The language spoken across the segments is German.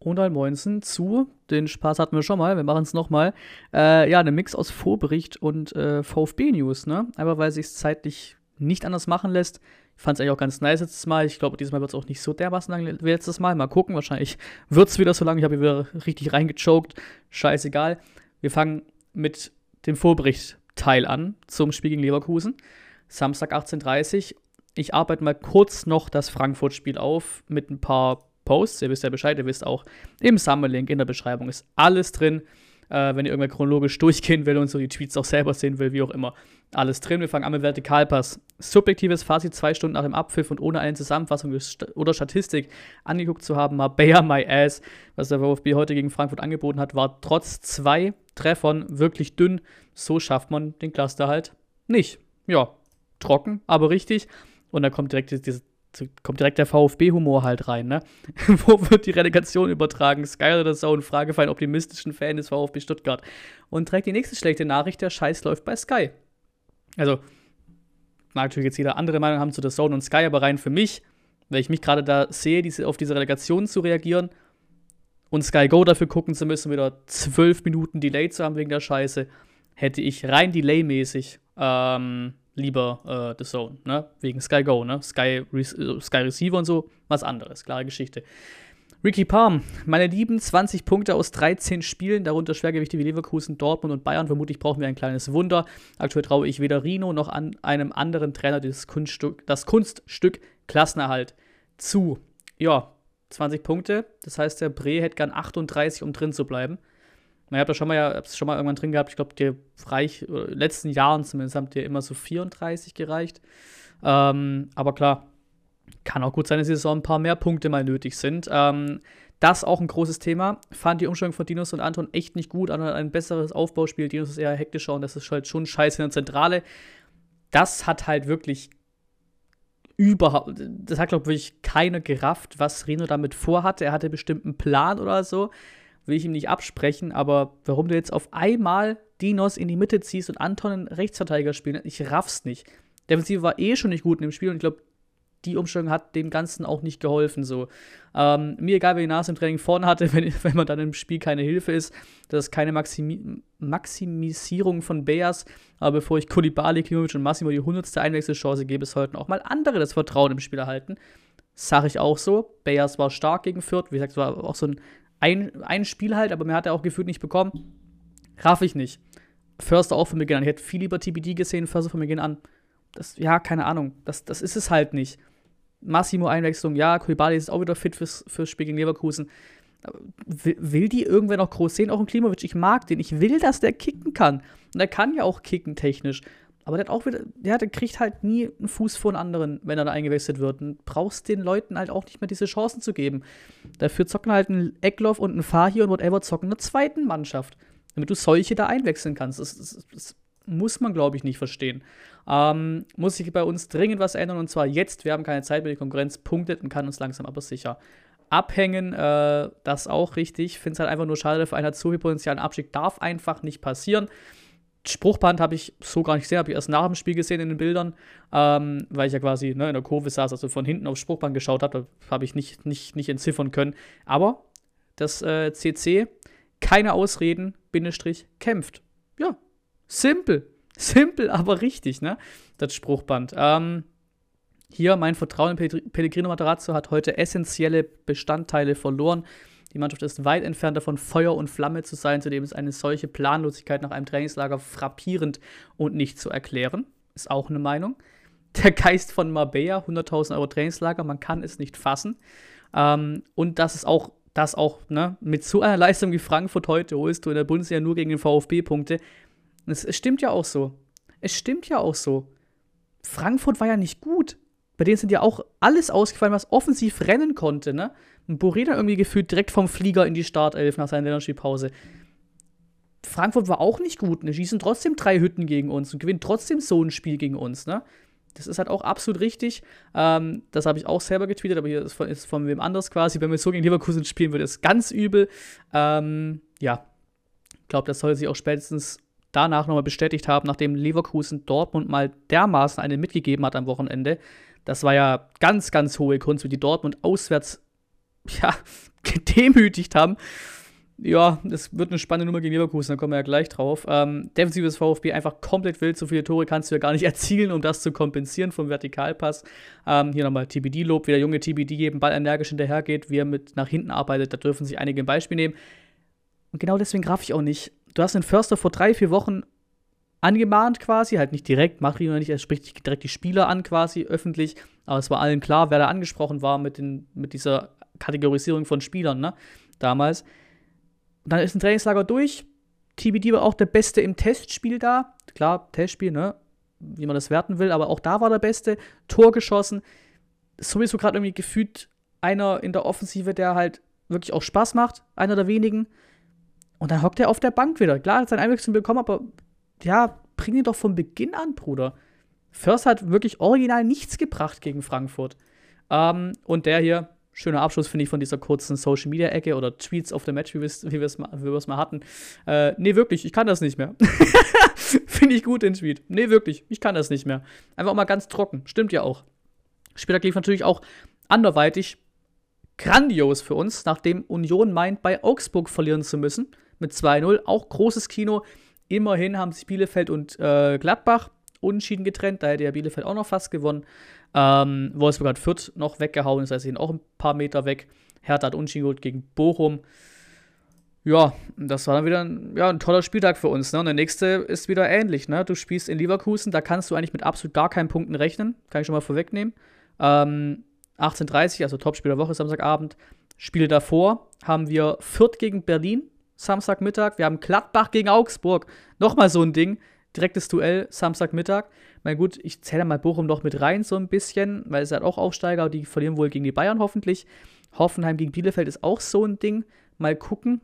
und ein Moinsen zu. Den Spaß hatten wir schon mal, wir machen es nochmal. Äh, ja, eine Mix aus Vorbericht und äh, VfB-News, ne? Einfach weil sich zeitlich nicht anders machen lässt. Ich fand es eigentlich auch ganz nice letztes Mal. Ich glaube, dieses Mal wird es auch nicht so dermaßen lang wie letztes Mal. Mal gucken, wahrscheinlich wird es wieder so lang. Ich habe wieder richtig reingechoked. Scheißegal. Wir fangen mit dem Vorbericht-Teil an zum Spiel gegen Leverkusen. Samstag 18.30 Uhr. Ich arbeite mal kurz noch das Frankfurt-Spiel auf mit ein paar Posts. Ihr wisst ja Bescheid, ihr wisst auch, im Summerlink in der Beschreibung ist alles drin. Äh, wenn ihr irgendwann chronologisch durchgehen will und so die Tweets auch selber sehen will, wie auch immer. Alles drin. Wir fangen an mit Vertikalpass. Subjektives Fazit zwei Stunden nach dem Abpfiff und ohne eine Zusammenfassung oder Statistik angeguckt zu haben, Marbella my ass, was der VfB heute gegen Frankfurt angeboten hat, war trotz zwei Treffern wirklich dünn. So schafft man den Cluster halt nicht. Ja, trocken, aber richtig. Und dann kommt direkt diese kommt direkt der VfB-Humor halt rein, ne? Wo wird die Relegation übertragen? Sky oder Zone? Frage für einen optimistischen Fan des VfB Stuttgart. Und trägt die nächste schlechte Nachricht, der Scheiß läuft bei Sky. Also, mag natürlich jetzt jeder andere Meinung haben zu der Zone und Sky, aber rein für mich, weil ich mich gerade da sehe, diese, auf diese Relegation zu reagieren und Sky Go dafür gucken zu müssen, wieder zwölf Minuten Delay zu haben wegen der Scheiße, hätte ich rein Delay-mäßig ähm, lieber äh, The Zone, ne? Wegen Sky Go, ne? Sky, Re äh, Sky Receiver und so, was anderes, klare Geschichte. Ricky Palm, meine Lieben, 20 Punkte aus 13 Spielen, darunter Schwergewichte wie Leverkusen, Dortmund und Bayern. Vermutlich brauchen wir ein kleines Wunder. Aktuell traue ich weder Rino noch an einem anderen Trainer das Kunststück, das Kunststück Klassenerhalt zu. Ja, 20 Punkte, das heißt, der Bre hätte gern 38, um drin zu bleiben. Ihr habt das schon mal, ja, hab's schon mal irgendwann drin gehabt. Ich glaube, die reich, in den letzten Jahren zumindest, habt ihr immer so 34 gereicht. Ähm, aber klar, kann auch gut sein, dass die Saison ein paar mehr Punkte mal nötig sind. Ähm, das auch ein großes Thema. Fand die Umstellung von Dinos und Anton echt nicht gut. Anton hat ein besseres Aufbauspiel. Dinos ist eher hektischer und das ist halt schon scheiße in der Zentrale. Das hat halt wirklich überhaupt, das hat, glaube ich, keiner gerafft, was Reno damit vorhatte. Er hatte bestimmt einen Plan oder so will ich ihm nicht absprechen, aber warum du jetzt auf einmal Dinos in die Mitte ziehst und Anton einen Rechtsverteidiger spielen, ich raff's nicht. Defensive war eh schon nicht gut in dem Spiel und ich glaube, die Umstellung hat dem Ganzen auch nicht geholfen. So. Ähm, mir egal, wer die Nase im Training vorne hatte, wenn, wenn man dann im Spiel keine Hilfe ist, das ist keine Maximi Maximisierung von Beas. Aber bevor ich Kulibali, Klimovic und Massimo die hundertste Einwechselchance gebe, sollten auch mal andere das Vertrauen im Spiel erhalten. Sag ich auch so. Beas war stark gegen Fürth. Wie gesagt, es war auch so ein ein, ein Spiel halt, aber mir hat er auch gefühlt nicht bekommen. Raff ich nicht. Förster auch von Beginn an. Ich hätte viel lieber TBD gesehen, Förster von Beginn an. Das, ja, keine Ahnung. Das, das ist es halt nicht. Massimo Einwechslung, ja, Kulibali ist auch wieder fit fürs, fürs Spiel gegen Leverkusen. Will, will die irgendwer noch groß sehen? Auch ein Klimovic, ich mag den. Ich will, dass der kicken kann. Und er kann ja auch kicken technisch. Aber der hat auch wieder, der, der kriegt halt nie einen Fuß vor einen anderen, wenn er da eingewechselt wird. Und brauchst den Leuten halt auch nicht mehr diese Chancen zu geben. Dafür zocken halt ein Eckloff und ein Fahir und whatever zocken in der zweiten Mannschaft. Damit du solche da einwechseln kannst. Das, das, das muss man, glaube ich, nicht verstehen. Ähm, muss sich bei uns dringend was ändern und zwar jetzt. Wir haben keine Zeit mehr, die Konkurrenz punktet und kann uns langsam aber sicher abhängen. Äh, das auch richtig. Ich finde es halt einfach nur schade, der Verein hat so viel Potenzial. Ein Abstieg darf einfach nicht passieren. Spruchband habe ich so gar nicht gesehen, habe ich erst nach dem Spiel gesehen in den Bildern, ähm, weil ich ja quasi ne, in der Kurve saß, also von hinten aufs Spruchband geschaut habe, habe ich nicht, nicht, nicht entziffern können. Aber das äh, CC, keine Ausreden, Bindestrich, kämpft. Ja, simpel. Simpel, aber richtig, ne? Das Spruchband. Ähm, hier, mein Vertrauen in Pellegrino Materazzo hat heute essentielle Bestandteile verloren. Die Mannschaft ist weit entfernt davon, Feuer und Flamme zu sein, zudem ist eine solche Planlosigkeit nach einem Trainingslager frappierend und nicht zu erklären. Ist auch eine Meinung. Der Geist von Marbella, 100.000 Euro Trainingslager, man kann es nicht fassen. Ähm, und das ist auch, das auch, ne, mit so einer Leistung wie Frankfurt heute holst du in der Bundesliga nur gegen den VfB Punkte. Es, es stimmt ja auch so. Es stimmt ja auch so. Frankfurt war ja nicht gut. Bei denen sind ja auch alles ausgefallen, was offensiv rennen konnte, ne? Und Borina irgendwie gefühlt direkt vom Flieger in die Startelf nach seiner Länderspielpause. Frankfurt war auch nicht gut, ne? Schießen trotzdem drei Hütten gegen uns und gewinnen trotzdem so ein Spiel gegen uns, ne? Das ist halt auch absolut richtig. Ähm, das habe ich auch selber getweetet, aber hier ist von, ist von wem anders quasi. Wenn wir so gegen Leverkusen spielen, wird es ganz übel. Ähm, ja, ich glaube, das soll sich auch spätestens danach nochmal bestätigt haben, nachdem Leverkusen Dortmund mal dermaßen einen mitgegeben hat am Wochenende. Das war ja ganz, ganz hohe Kunst, wie die Dortmund auswärts ja, gedemütigt haben. Ja, das wird eine spannende Nummer gegen Leverkusen, da kommen wir ja gleich drauf. Ähm, defensives VfB einfach komplett wild. So viele Tore kannst du ja gar nicht erzielen, um das zu kompensieren vom Vertikalpass. Ähm, hier nochmal TBD-Lob, wie der junge TBD jedem Ball energisch hinterhergeht, wie er mit nach hinten arbeitet. Da dürfen sich einige ein Beispiel nehmen. Und genau deswegen graf ich auch nicht. Du hast den Förster vor drei, vier Wochen angemahnt quasi, halt nicht direkt, mach ihn oder nicht, er spricht direkt die Spieler an quasi öffentlich, aber es war allen klar, wer da angesprochen war mit, den, mit dieser Kategorisierung von Spielern, ne, damals. Und dann ist ein Trainingslager durch, TBD war auch der Beste im Testspiel da, klar, Testspiel, ne, wie man das werten will, aber auch da war der Beste, Tor geschossen, sowieso gerade irgendwie gefühlt einer in der Offensive, der halt wirklich auch Spaß macht, einer der wenigen. Und dann hockt er auf der Bank wieder. Klar, hat sein Einwechslung bekommen, aber ja, bring ihn doch von Beginn an, Bruder. First hat wirklich original nichts gebracht gegen Frankfurt. Ähm, und der hier, schöner Abschluss, finde ich, von dieser kurzen Social Media Ecke oder Tweets of the Match, wie wir es mal, mal hatten. Äh, nee, wirklich, ich kann das nicht mehr. finde ich gut, den Tweet. Nee, wirklich, ich kann das nicht mehr. Einfach mal ganz trocken. Stimmt ja auch. Später lief natürlich auch anderweitig grandios für uns, nachdem Union meint, bei Augsburg verlieren zu müssen. Mit 2-0. Auch großes Kino. Immerhin haben sich Bielefeld und äh, Gladbach unentschieden getrennt. Da hätte ja Bielefeld auch noch fast gewonnen. Ähm, Wolfsburg hat Fürth noch weggehauen, das heißt, sie sind auch ein paar Meter weg. Hertha hat unentschieden geholt gegen Bochum. Ja, das war dann wieder ein, ja, ein toller Spieltag für uns. Ne? Und der nächste ist wieder ähnlich. Ne? Du spielst in Leverkusen, da kannst du eigentlich mit absolut gar keinen Punkten rechnen. Kann ich schon mal vorwegnehmen. Ähm, 18.30 also Topspiel der Woche, Samstagabend. Spiele davor haben wir Fürth gegen Berlin. Samstagmittag. Wir haben Gladbach gegen Augsburg. Nochmal so ein Ding. Direktes Duell, Samstagmittag. Na gut, ich zähle mal Bochum noch mit rein, so ein bisschen, weil es hat auch Aufsteiger, die verlieren wohl gegen die Bayern hoffentlich. Hoffenheim gegen Bielefeld ist auch so ein Ding. Mal gucken.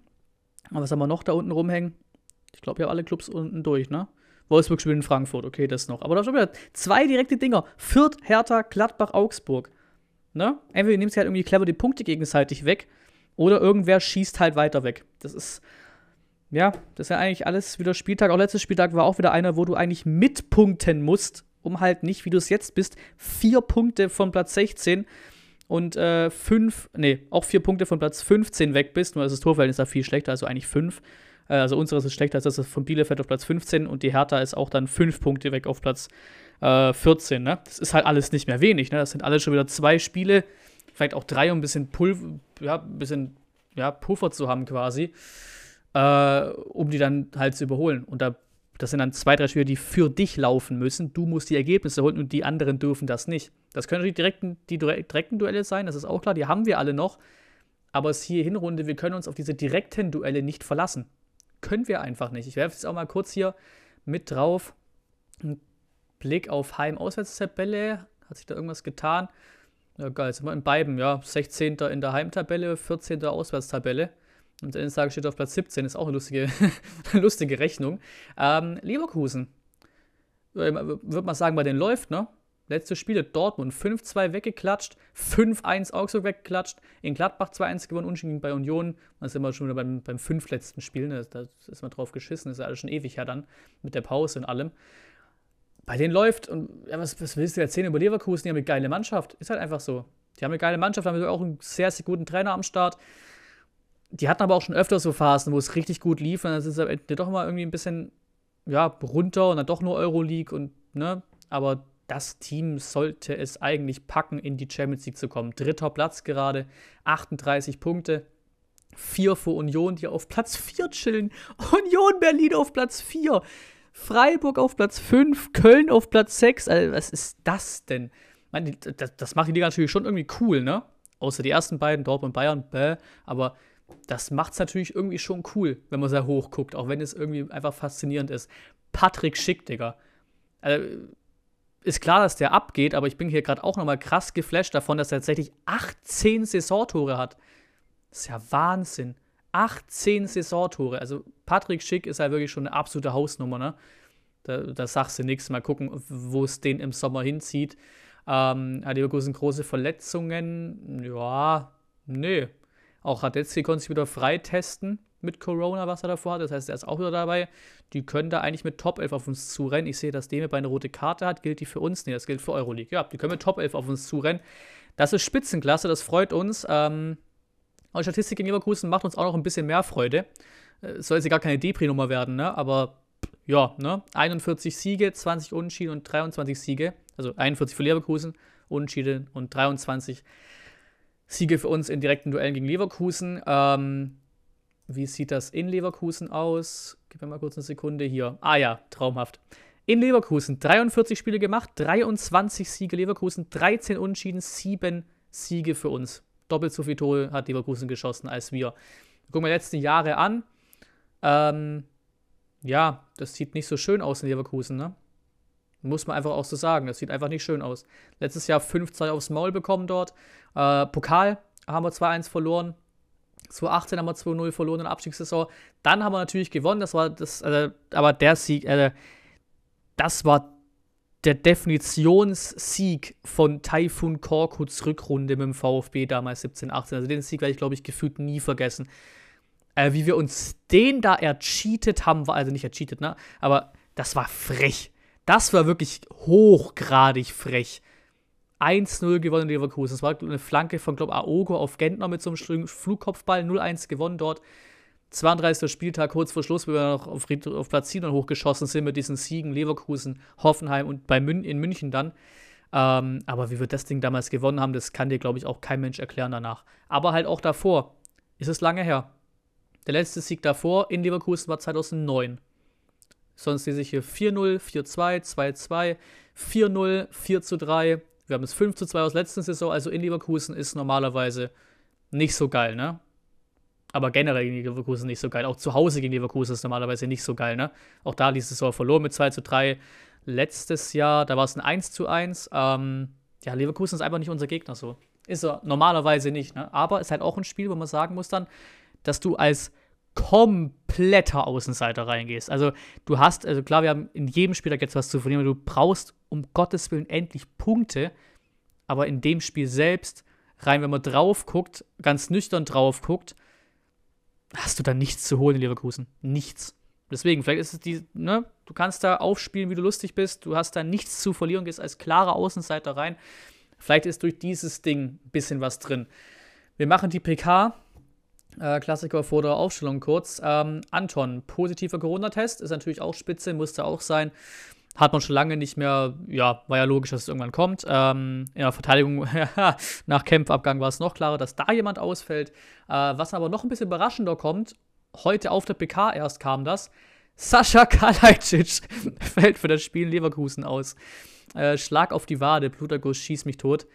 Aber was haben wir noch da unten rumhängen? Ich glaube, ja alle Clubs unten durch, ne? Wolfsburg spielt in Frankfurt, okay, das noch. Aber da schon wieder zwei direkte Dinger. Fürth, Hertha, Gladbach, Augsburg. Ne? Entweder nimmt sie halt irgendwie clever die Punkte gegenseitig weg oder irgendwer schießt halt weiter weg. Das ist, ja, das ist ja eigentlich alles wieder Spieltag. Auch letztes Spieltag war auch wieder einer, wo du eigentlich mitpunkten musst, um halt nicht, wie du es jetzt bist, vier Punkte von Platz 16 und äh, fünf, nee, auch vier Punkte von Platz 15 weg bist. Nur ist das Torverhältnis da viel schlechter, also eigentlich fünf. Äh, also unseres ist schlechter als das von Bielefeld auf Platz 15 und die Hertha ist auch dann fünf Punkte weg auf Platz äh, 14. Ne? Das ist halt alles nicht mehr wenig. Ne? Das sind alles schon wieder zwei Spiele vielleicht auch drei, um ein bisschen, Pulver, ja, ein bisschen ja, Puffer zu haben quasi, äh, um die dann halt zu überholen. Und da, das sind dann zwei, drei Spiele, die für dich laufen müssen. Du musst die Ergebnisse holen und die anderen dürfen das nicht. Das können natürlich direkten, die direkten Duelle sein, das ist auch klar, die haben wir alle noch. Aber es hier Hinrunde, wir können uns auf diese direkten Duelle nicht verlassen. Können wir einfach nicht. Ich werfe jetzt auch mal kurz hier mit drauf. Ein Blick auf Heim-Auswärtstabelle. Hat sich da irgendwas getan? Ja, geil. Jetzt sind wir in beiden, ja. 16. in der Heimtabelle, 14. Auswärtstabelle. Und der Instagram steht auf Platz 17, ist auch eine lustige, lustige Rechnung. Ähm, Leverkusen. Würde man sagen, bei denen läuft, ne? Letzte Spiele Dortmund 5-2 weggeklatscht, 5-1 Augsburg weggeklatscht, in Gladbach 2-1 gewonnen, unentschieden bei Union. Da sind wir schon wieder beim, beim fünfletzten Spiel, ne? da ist man drauf geschissen, ist ja alles schon ewig her dann, mit der Pause und allem bei denen läuft. Und ja, was, was willst du erzählen über Leverkusen? Die haben eine geile Mannschaft. Ist halt einfach so. Die haben eine geile Mannschaft, haben auch einen sehr, sehr guten Trainer am Start. Die hatten aber auch schon öfter so Phasen, wo es richtig gut lief. Und dann ist es am Ende doch mal irgendwie ein bisschen ja, runter und dann doch nur Euroleague und, ne? Aber das Team sollte es eigentlich packen, in die Champions League zu kommen. Dritter Platz gerade, 38 Punkte. Vier vor Union, die auf Platz 4 chillen. Union Berlin auf Platz 4. Freiburg auf Platz 5, Köln auf Platz 6. Also, was ist das denn? Meine, das, das macht die Liga natürlich schon irgendwie cool, ne? Außer die ersten beiden, Dortmund und Bayern, bäh. Aber das macht es natürlich irgendwie schon cool, wenn man sehr hoch guckt, auch wenn es irgendwie einfach faszinierend ist. Patrick Schick, Digga. Also, ist klar, dass der abgeht, aber ich bin hier gerade auch nochmal krass geflasht davon, dass er tatsächlich 18 Saisontore hat. Das ist ja Wahnsinn. 18 Saisontore. Also Patrick Schick ist halt wirklich schon eine absolute Hausnummer, ne? Da, da sagst du nichts. Mal gucken, wo es den im Sommer hinzieht. Ähm, hat Leverkusen große Verletzungen? Ja, nee. Auch Radetzky konnte sich wieder freitesten mit Corona, was er davor hat. Das heißt, er ist auch wieder dabei. Die können da eigentlich mit Top 11 auf uns zurennen. Ich sehe, dass Deme bei einer rote Karte hat. Gilt die für uns? Nee, das gilt für Euroleague. Ja, die können mit Top 11 auf uns zurennen. Das ist Spitzenklasse, das freut uns. Ähm, die Statistik in Leverkusen macht uns auch noch ein bisschen mehr Freude. Äh, soll jetzt gar keine Depri-Nummer werden, ne? Aber ja, ne? 41 Siege, 20 Unentschieden und 23 Siege. Also 41 für Leverkusen, Unentschieden und 23 Siege für uns in direkten Duellen gegen Leverkusen. Ähm, wie sieht das in Leverkusen aus? Gib mir mal kurz eine Sekunde hier. Ah ja, traumhaft. In Leverkusen 43 Spiele gemacht, 23 Siege Leverkusen, 13 Unentschieden, 7 Siege für uns. Doppelt so viel Tore hat Leverkusen geschossen als wir. Gucken wir letzte Jahre an. Ähm, ja, das sieht nicht so schön aus in Leverkusen, ne? Muss man einfach auch so sagen. Das sieht einfach nicht schön aus. Letztes Jahr 5-2 aufs Maul bekommen dort. Äh, Pokal haben wir 2-1 verloren. 2018 haben wir 2-0 verloren in der Abstiegssaison. Dann haben wir natürlich gewonnen. Das war das, äh, aber der Sieg, äh, das war der Definitionssieg von Taifun Korkuts Rückrunde mit dem VfB damals 17, 18. Also den Sieg werde ich, glaube ich, gefühlt nie vergessen. Äh, wie wir uns den da ercheatet haben, war also nicht ercheatet, ne? Aber das war frech. Das war wirklich hochgradig frech. 1-0 gewonnen in Leverkusen. Das war eine Flanke von, glaube Aogo auf Gentner mit so einem Flugkopfball. 0-1 gewonnen dort. 32. Spieltag, kurz vor Schluss, wo wir noch auf, auf Platz 7 hochgeschossen sind mit diesen Siegen Leverkusen, Hoffenheim und bei Mün in München dann. Ähm, aber wie wir das Ding damals gewonnen haben, das kann dir, glaube ich, auch kein Mensch erklären danach. Aber halt auch davor. Ist es lange her. Der letzte Sieg davor in Leverkusen war 2009. Sonst lese ich hier 4-0, 4-2, 2-2, 4-0, 4-3. Wir haben es 5-2 aus letzten Saison, also in Leverkusen ist normalerweise nicht so geil, ne? Aber generell gegen Leverkusen nicht so geil. Auch zu Hause gegen Leverkusen ist normalerweise nicht so geil, ne? Auch da die Saison verloren mit 2 zu 3. Letztes Jahr, da war es ein 1 zu 1. Ähm, ja, Leverkusen ist einfach nicht unser Gegner so. Ist er normalerweise nicht, ne? Aber ist halt auch ein Spiel, wo man sagen muss dann, dass du als kompletter Außenseiter reingehst. Also du hast, also klar, wir haben in jedem Spiel da jetzt was zu verlieren, du brauchst um Gottes Willen endlich Punkte. Aber in dem Spiel selbst, rein, wenn man drauf guckt, ganz nüchtern drauf guckt, hast du da nichts zu holen in Leverkusen. Nichts. Deswegen, vielleicht ist es die, ne, du kannst da aufspielen, wie du lustig bist, du hast da nichts zu verlieren, gehst als klarer Außenseiter rein. Vielleicht ist durch dieses Ding ein bisschen was drin. Wir machen die PK. Äh, Klassiker vor der Aufstellung kurz. Ähm, Anton, positiver Corona-Test, ist natürlich auch spitze, musste auch sein. Hat man schon lange nicht mehr, ja, war ja logisch, dass es irgendwann kommt. Ähm, in der Verteidigung nach Kämpfabgang war es noch klarer, dass da jemand ausfällt. Äh, was aber noch ein bisschen überraschender kommt, heute auf der PK erst kam das. Sascha Kalajdzic fällt für das Spiel in Leverkusen aus. Äh, Schlag auf die Wade, Bluterguss, schieß mich tot.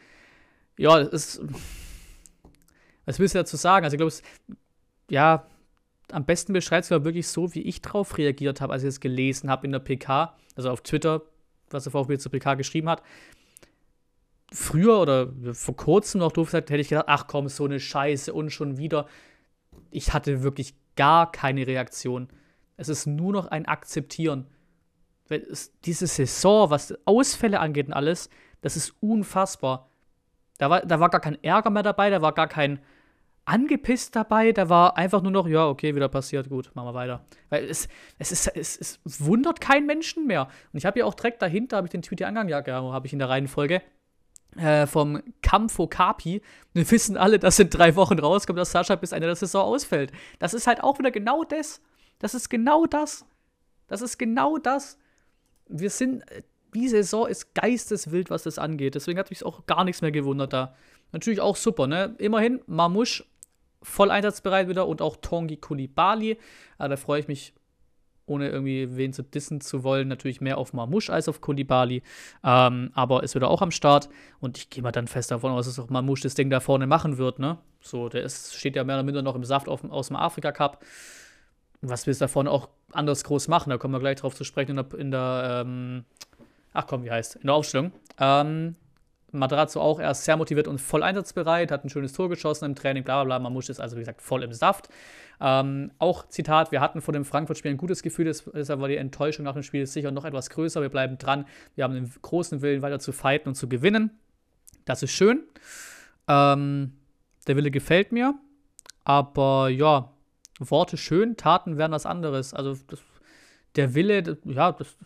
Ja, das ist. Was willst du dazu sagen? Also, ich glaube, ja, am besten beschreibt es wirklich so, wie ich drauf reagiert habe, als ich es gelesen habe in der PK, also auf Twitter, was der VfB zur PK geschrieben hat. Früher oder vor kurzem noch doof gesagt, hätte ich gedacht, ach komm, so eine Scheiße und schon wieder. Ich hatte wirklich gar keine Reaktion. Es ist nur noch ein Akzeptieren. Es, diese Saison, was Ausfälle angeht und alles, das ist unfassbar. Da war, da war gar kein Ärger mehr dabei, da war gar kein, angepisst dabei. Da war einfach nur noch, ja, okay, wieder passiert, gut, machen wir weiter. Weil es, es, ist, es, es wundert keinen Menschen mehr. Und ich habe ja auch direkt dahinter, habe ich den Tweet angegangen, ja, genau, habe ich in der Reihenfolge. Äh, vom Campho Capi. Wir wissen alle, dass in drei Wochen rauskommt, dass Sascha bis Ende der Saison ausfällt. Das ist halt auch wieder genau das. Das ist genau das. Das ist genau das. Wir sind, die Saison ist geisteswild, was das angeht. Deswegen hat mich auch gar nichts mehr gewundert da. Natürlich auch super, ne? Immerhin, Mamusch voll einsatzbereit wieder und auch Tongi Kulibali. Äh, da freue ich mich, ohne irgendwie wen zu dissen zu wollen, natürlich mehr auf Mamush als auf Kulibali. Ähm, aber ist wieder auch am Start und ich gehe mal dann fest davon aus, dass auch Mamush das Ding da vorne machen wird, ne? So, der ist, steht ja mehr oder minder noch im Saft auf, aus dem Afrika Cup. Was wir da vorne auch anders groß machen, da kommen wir gleich drauf zu sprechen in der, in der ähm, ach komm, wie heißt, in der Aufstellung. Ähm, Materazzo auch erst sehr motiviert und voll einsatzbereit, hat ein schönes Tor geschossen im Training, bla bla bla. Mamusch ist also, wie gesagt, voll im Saft. Ähm, auch Zitat: Wir hatten vor dem Frankfurt-Spiel ein gutes Gefühl, deshalb war die Enttäuschung nach dem Spiel sicher noch etwas größer. Wir bleiben dran. Wir haben einen großen Willen, weiter zu fighten und zu gewinnen. Das ist schön. Ähm, der Wille gefällt mir. Aber ja, Worte schön, Taten wären was anderes. Also, das der Wille, ja, das,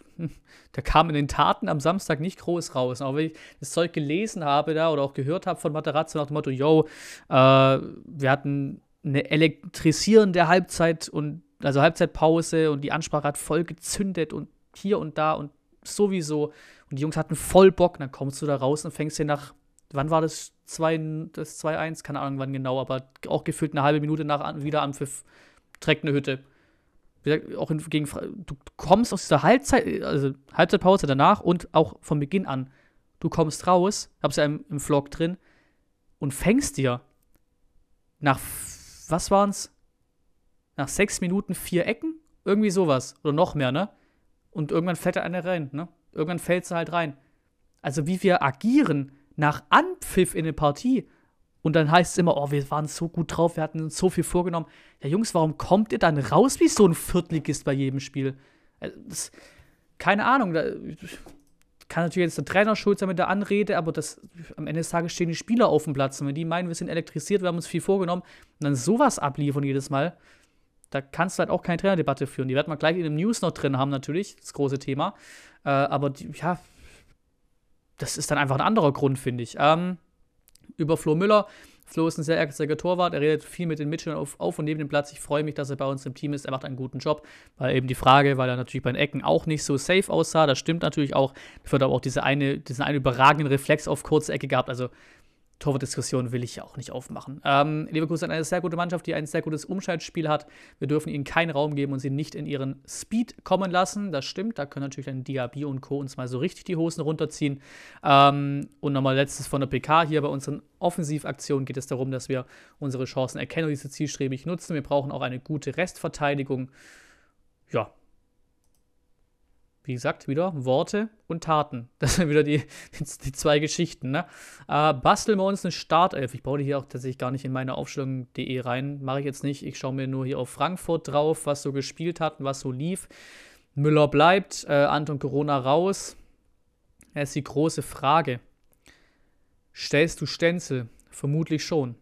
der kam in den Taten am Samstag nicht groß raus. Aber wenn ich das Zeug gelesen habe da oder auch gehört habe von Materazzo nach dem Motto, yo, äh, wir hatten eine elektrisierende Halbzeit und also Halbzeitpause und die Ansprache hat voll gezündet und hier und da und sowieso. Und die Jungs hatten voll Bock. Dann kommst du da raus und fängst dir nach, wann war das? 2, das 2-1, keine Ahnung wann genau, aber auch gefühlt eine halbe Minute nach wieder am Pfiff trägt eine Hütte. Auch in, gegen, du kommst aus dieser Halbzeit, also Halbzeitpause danach und auch von Beginn an. Du kommst raus, hab's ja im, im Vlog drin, und fängst dir nach, was waren's? Nach sechs Minuten vier Ecken? Irgendwie sowas. Oder noch mehr, ne? Und irgendwann fällt da eine rein, ne? Irgendwann fällt sie halt rein. Also wie wir agieren nach Anpfiff in eine Partie. Und dann heißt es immer, oh, wir waren so gut drauf, wir hatten uns so viel vorgenommen. Ja, Jungs, warum kommt ihr dann raus wie so ein Viertligist bei jedem Spiel? Äh, das, keine Ahnung, da kann natürlich jetzt der Trainer schuld sein mit der Anrede, aber das, am Ende des Tages stehen die Spieler auf dem Platz. Und wenn die meinen, wir sind elektrisiert, wir haben uns viel vorgenommen, und dann sowas abliefern jedes Mal, da kannst du halt auch keine Trainerdebatte führen. Die werden wir gleich in dem News noch drin haben, natürlich, das große Thema. Äh, aber die, ja, das ist dann einfach ein anderer Grund, finde ich. Ähm, über Flo Müller. Flo ist ein sehr ehrgeiziger Torwart. Er redet viel mit den Mitspielern auf, auf, und neben dem Platz. Ich freue mich, dass er bei uns im Team ist. Er macht einen guten Job. Weil eben die Frage, weil er natürlich bei den Ecken auch nicht so safe aussah. Das stimmt natürlich auch. Er hat aber auch diese eine, diesen einen überragenden Reflex auf kurze Ecke gehabt. Also Torwartdiskussion will ich ja auch nicht aufmachen. Ähm, Leverkusen hat eine sehr gute Mannschaft, die ein sehr gutes Umschaltspiel hat. Wir dürfen ihnen keinen Raum geben und sie nicht in ihren Speed kommen lassen. Das stimmt. Da können natürlich dann Diaby und Co. uns mal so richtig die Hosen runterziehen. Ähm, und nochmal letztes von der PK. Hier bei unseren Offensivaktionen geht es darum, dass wir unsere Chancen erkennen und diese zielstrebig nutzen. Wir brauchen auch eine gute Restverteidigung. Ja, wie gesagt, wieder Worte und Taten. Das sind wieder die, die, zwei Geschichten. Ne? Äh, basteln wir uns eine Startelf. Ich baue die hier auch tatsächlich gar nicht in meine Aufstellung.de rein. Mache ich jetzt nicht. Ich schaue mir nur hier auf Frankfurt drauf, was so gespielt hat und was so lief. Müller bleibt, äh, Anton Corona raus. Das ist die große Frage. Stellst du Stenzel? Vermutlich schon.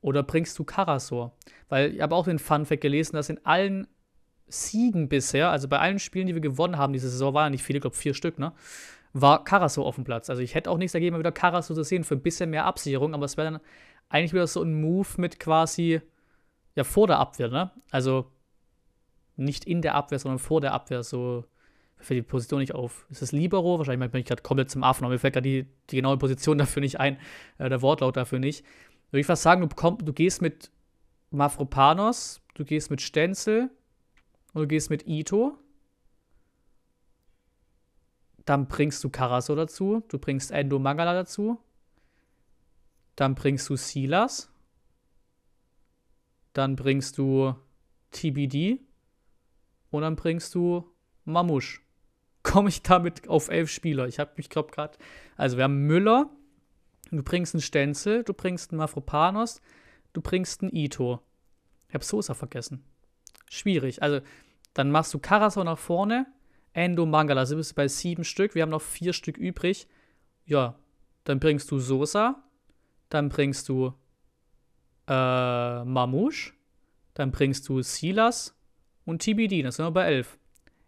Oder bringst du Karasor? Weil ich habe auch den Funfact gelesen, dass in allen Siegen bisher, also bei allen Spielen, die wir gewonnen haben, diese Saison waren nicht viele, ich glaube vier Stück, ne? War Karaso auf dem Platz. Also ich hätte auch nichts dagegen, mal wieder Karaso zu sehen für ein bisschen mehr Absicherung, aber es wäre dann eigentlich wieder so ein Move mit quasi, ja, vor der Abwehr, ne? Also nicht in der Abwehr, sondern vor der Abwehr, so fällt die Position nicht auf. Ist das Libero? Wahrscheinlich bin ich gerade komplett zum Affen, aber mir fällt gerade die, die genaue Position dafür nicht ein, äh, der Wortlaut dafür nicht. Würde ich fast sagen, du, komm, du gehst mit Mafropanos, du gehst mit Stenzel, und du gehst mit Ito. Dann bringst du Karaso dazu. Du bringst Endo Mangala dazu. Dann bringst du Silas. Dann bringst du TBD. Und dann bringst du Mamusch. Komme ich damit auf elf Spieler? Ich habe mich, glaube gerade. Also, wir haben Müller. Du bringst einen Stenzel. Du bringst einen Mafropanos. Du bringst einen Ito. Ich habe Sosa vergessen schwierig. Also, dann machst du Karasor nach vorne, Endo Mangala, also bist du bei sieben Stück. Wir haben noch vier Stück übrig. Ja, dann bringst du Sosa, dann bringst du äh, Mamouche, dann bringst du Silas und TBD. Das sind wir bei elf.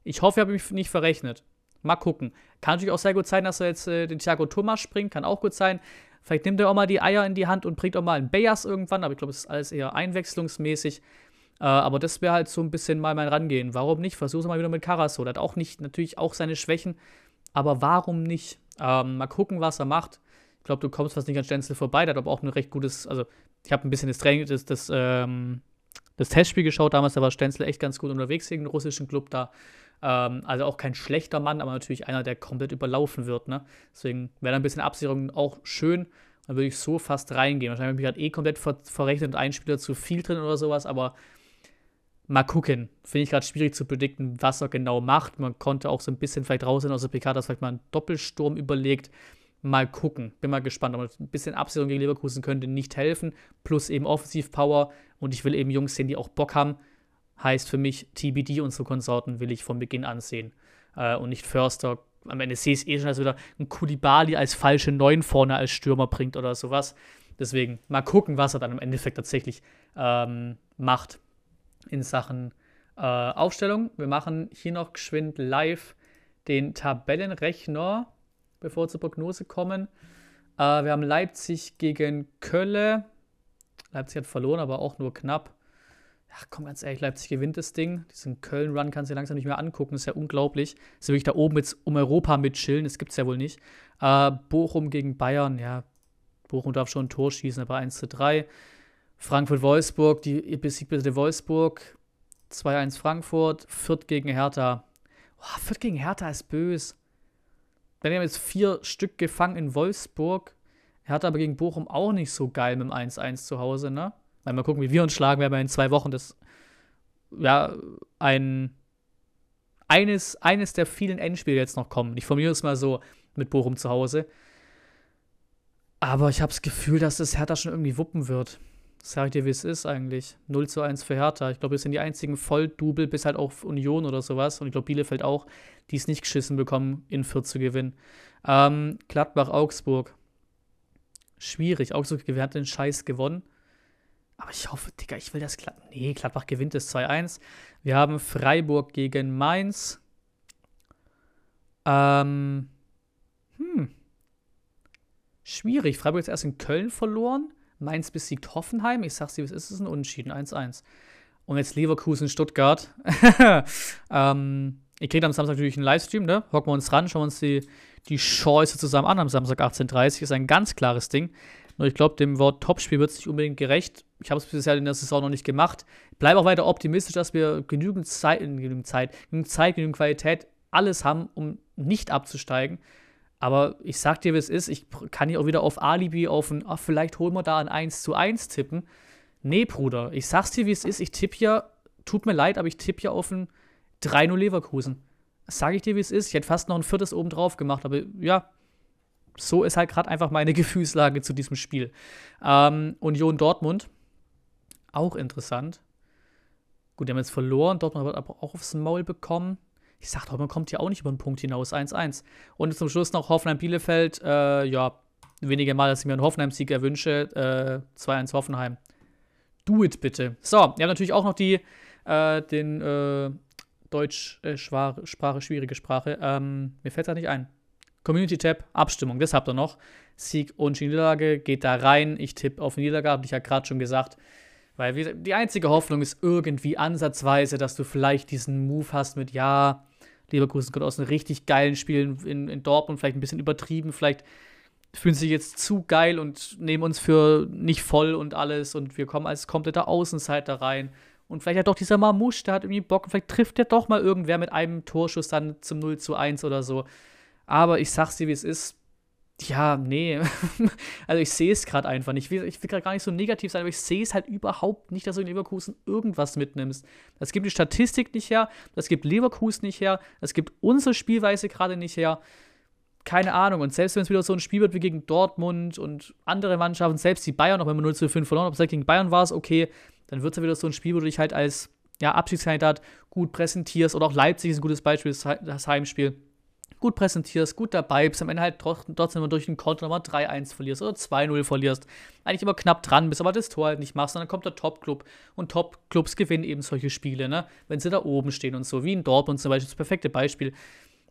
Ich hoffe, ich habe mich nicht verrechnet. Mal gucken. Kann natürlich auch sehr gut sein, dass er jetzt äh, den Thiago Thomas springt. Kann auch gut sein. Vielleicht nimmt er auch mal die Eier in die Hand und bringt auch mal einen Bayers irgendwann. Aber ich glaube, es ist alles eher einwechslungsmäßig. Äh, aber das wäre halt so ein bisschen mal mein Rangehen. Warum nicht? Versuch's mal wieder mit Karasor. Der hat auch nicht, natürlich auch seine Schwächen, aber warum nicht? Ähm, mal gucken, was er macht. Ich glaube, du kommst fast nicht an Stenzel vorbei. Der hat aber auch ein recht gutes, also ich habe ein bisschen das Training, das, das, ähm, das Testspiel geschaut damals, da war Stenzel echt ganz gut unterwegs gegen den russischen Club da. Ähm, also auch kein schlechter Mann, aber natürlich einer, der komplett überlaufen wird. Ne? Deswegen wäre da ein bisschen Absicherung auch schön. Dann würde ich so fast reingehen. Wahrscheinlich habe ich gerade eh komplett ver verrechnet und ein Spieler zu viel drin oder sowas, aber mal gucken. Finde ich gerade schwierig zu predikten, was er genau macht. Man konnte auch so ein bisschen vielleicht raussehen aus der PK, dass vielleicht mal ein Doppelsturm überlegt. Mal gucken. Bin mal gespannt. Aber ein bisschen Absicherung gegen Leverkusen könnte nicht helfen. Plus eben Offensivpower. Und ich will eben Jungs sehen, die auch Bock haben. Heißt für mich, TBD und so Konsorten will ich von Beginn an sehen. Äh, und nicht Förster. Am Ende sehe ich es eh schon, dass wieder ein Kulibali als falsche Neun vorne als Stürmer bringt oder sowas. Deswegen mal gucken, was er dann im Endeffekt tatsächlich ähm, macht in Sachen äh, Aufstellung. Wir machen hier noch geschwind live den Tabellenrechner, bevor wir zur Prognose kommen. Äh, wir haben Leipzig gegen Kölle. Leipzig hat verloren, aber auch nur knapp. Ach komm, ganz ehrlich, Leipzig gewinnt das Ding. Diesen Köln-Run kannst du dir langsam nicht mehr angucken. Das ist ja unglaublich. Dass sie wirklich da oben jetzt um Europa mitchillen, das gibt es ja wohl nicht. Äh, Bochum gegen Bayern, ja. Bochum darf schon ein Tor schießen, aber 1 zu 3. Frankfurt-Wolfsburg, die ihr besiegt bitte Wolfsburg. 2-1 Frankfurt. Fürth gegen Hertha. Oh, Fürth gegen Hertha ist böse. Dann haben jetzt vier Stück gefangen in Wolfsburg. Hertha aber gegen Bochum auch nicht so geil mit dem 1-1 zu Hause, ne? Weil mal gucken, wie wir uns schlagen, wir in zwei Wochen das, ja, ein, eines, eines der vielen Endspiele jetzt noch kommen. Ich formuliere es mal so mit Bochum zu Hause. Aber ich habe das Gefühl, dass das Hertha schon irgendwie wuppen wird. Sag ich dir, wie es ist eigentlich. 0 zu 1 für Hertha. Ich glaube, wir sind die einzigen Volldubel, bis halt auch Union oder sowas. Und ich glaube, Bielefeld auch, die es nicht geschissen bekommen, in Fürth zu gewinnen. Ähm, Gladbach-Augsburg. Schwierig. Augsburg hat den Scheiß gewonnen. Aber ich hoffe, Digga, ich will das Gladbach. Nee, Gladbach gewinnt es 2-1. Wir haben Freiburg gegen Mainz. Ähm. Hm. Schwierig. Freiburg ist erst in Köln verloren. Mainz besiegt Hoffenheim. Ich sag's dir, was ist es? Ein Unentschieden. 1-1. Und jetzt Leverkusen, Stuttgart. ähm, ihr kriegt am Samstag natürlich einen Livestream, ne? Hocken wir uns ran, schauen wir uns die, die Chance zusammen an am Samstag 18.30 Uhr. Ist ein ganz klares Ding. Nur ich glaube, dem Wort Topspiel wird es nicht unbedingt gerecht. Ich habe es bisher in der Saison noch nicht gemacht. Bleibe auch weiter optimistisch, dass wir genügend Zeit, genügend Zeit, genügend Zeit, genügend Qualität, alles haben, um nicht abzusteigen. Aber ich sag dir, wie es ist, ich kann hier auch wieder auf Alibi, auf ein, ach, vielleicht holen wir da ein 1 zu 1 tippen. Nee, Bruder, ich sag's dir, wie es ist, ich tippe ja, tut mir leid, aber ich tippe ja auf ein 3-0 Leverkusen. Sage ich dir, wie es ist. Ich hätte fast noch ein viertes oben drauf gemacht, aber ja, so ist halt gerade einfach meine Gefühlslage zu diesem Spiel. Ähm, Union Dortmund, auch interessant. Gut, die haben jetzt verloren, Dortmund hat aber auch aufs Maul bekommen ich sagte, man kommt hier auch nicht über einen Punkt hinaus. 1-1. Und zum Schluss noch Hoffenheim-Bielefeld. Äh, ja, wenige Mal, dass ich mir einen Hoffenheim-Sieg erwünsche. Äh, 2-1 Hoffenheim. Do it bitte. So, ihr habt natürlich auch noch die, äh, den äh, Deutsch-Sprache, äh, schwierige Sprache. Ähm, mir fällt es nicht ein. Community-Tab, Abstimmung, das habt ihr noch. Sieg und Niederlage, geht da rein. Ich tippe auf Niederlage, habe ich ja gerade schon gesagt. Weil die einzige Hoffnung ist irgendwie ansatzweise, dass du vielleicht diesen Move hast mit, ja, Leverkusen kommt aus einem richtig geilen Spiel in, in Dortmund, vielleicht ein bisschen übertrieben, vielleicht fühlen sie sich jetzt zu geil und nehmen uns für nicht voll und alles und wir kommen als kompletter Außenseiter rein. Und vielleicht hat doch dieser Marmouche, der hat irgendwie Bock, vielleicht trifft der doch mal irgendwer mit einem Torschuss dann zum 0 zu 1 oder so. Aber ich sag's dir, wie es ist. Ja, nee. also ich sehe es gerade einfach nicht. Ich will, will gerade gar nicht so negativ sein, aber ich sehe es halt überhaupt nicht, dass du in Leverkusen irgendwas mitnimmst. Das gibt die Statistik nicht her, das gibt Leverkusen nicht her, das gibt unsere Spielweise gerade nicht her. Keine Ahnung. Und selbst wenn es wieder so ein Spiel wird wie gegen Dortmund und andere Mannschaften, selbst die Bayern, auch wenn man 0 zu 5 verloren hat, ob es halt gegen Bayern war, okay, dann wird es wieder so ein Spiel, wo du dich halt als ja, Abschiedskandidat gut präsentierst. Oder auch Leipzig ist ein gutes Beispiel, das Heimspiel gut präsentierst, gut dabei bist, am Ende halt trotzdem immer durch den Konto nochmal 3-1 verlierst oder 2-0 verlierst, eigentlich immer knapp dran bist, aber das Tor halt nicht machst, und dann kommt der Top-Club und Top-Clubs gewinnen eben solche Spiele, ne? Wenn sie da oben stehen und so, wie in Dortmund zum Beispiel, das perfekte Beispiel.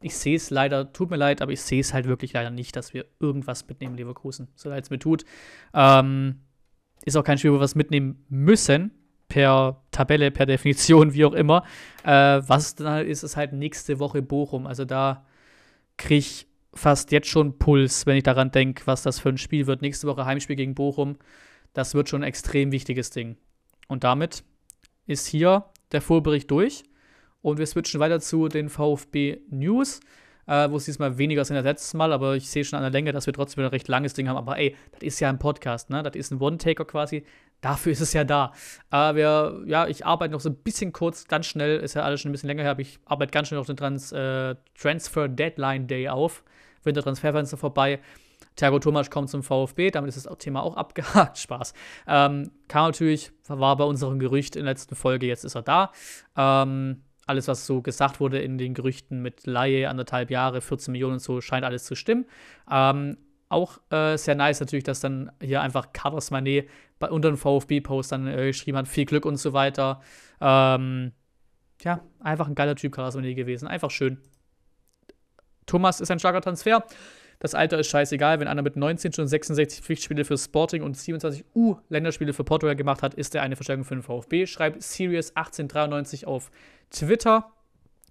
Ich sehe es leider, tut mir leid, aber ich sehe es halt wirklich leider nicht, dass wir irgendwas mitnehmen, Leverkusen. So leid es mir tut. Ähm, ist auch kein Spiel, wo wir was mitnehmen müssen, per Tabelle, per Definition, wie auch immer. Äh, was dann halt ist, ist halt nächste Woche Bochum. Also da kriege ich fast jetzt schon Puls, wenn ich daran denke, was das für ein Spiel wird. Nächste Woche Heimspiel gegen Bochum. Das wird schon ein extrem wichtiges Ding. Und damit ist hier der Vorbericht durch. Und wir switchen weiter zu den VfB News, äh, wo es diesmal weniger sind als letztes Mal, aber ich sehe schon an der Länge, dass wir trotzdem ein recht langes Ding haben. Aber ey, das ist ja ein Podcast, ne? Das ist ein One-Taker quasi. Dafür ist es ja da. Aber wir, ja, ich arbeite noch so ein bisschen kurz, ganz schnell, ist ja alles schon ein bisschen länger her, aber ich arbeite ganz schnell auf den Trans, äh, Transfer Deadline Day auf. Wintertransferfenster vorbei. Thiago Thomas kommt zum VfB, damit ist das Thema auch abgehakt. Spaß. Ähm, kam natürlich, war bei unserem Gerücht in der letzten Folge, jetzt ist er da. Ähm, alles, was so gesagt wurde in den Gerüchten mit Laie, anderthalb Jahre, 14 Millionen und so, scheint alles zu stimmen. Ähm, auch äh, sehr nice natürlich, dass dann hier einfach Carlos Manet bei unter dem VfB-Post dann äh, geschrieben hat, viel Glück und so weiter. Ähm, ja, einfach ein geiler Typ, Carlos Manet gewesen. Einfach schön. Thomas ist ein starker Transfer. Das Alter ist scheißegal. Wenn einer mit 19 schon 66 Pflichtspiele für Sporting und 27 U-Länderspiele für Portugal gemacht hat, ist er eine Verstärkung für den VfB. Schreibt Sirius1893 auf Twitter.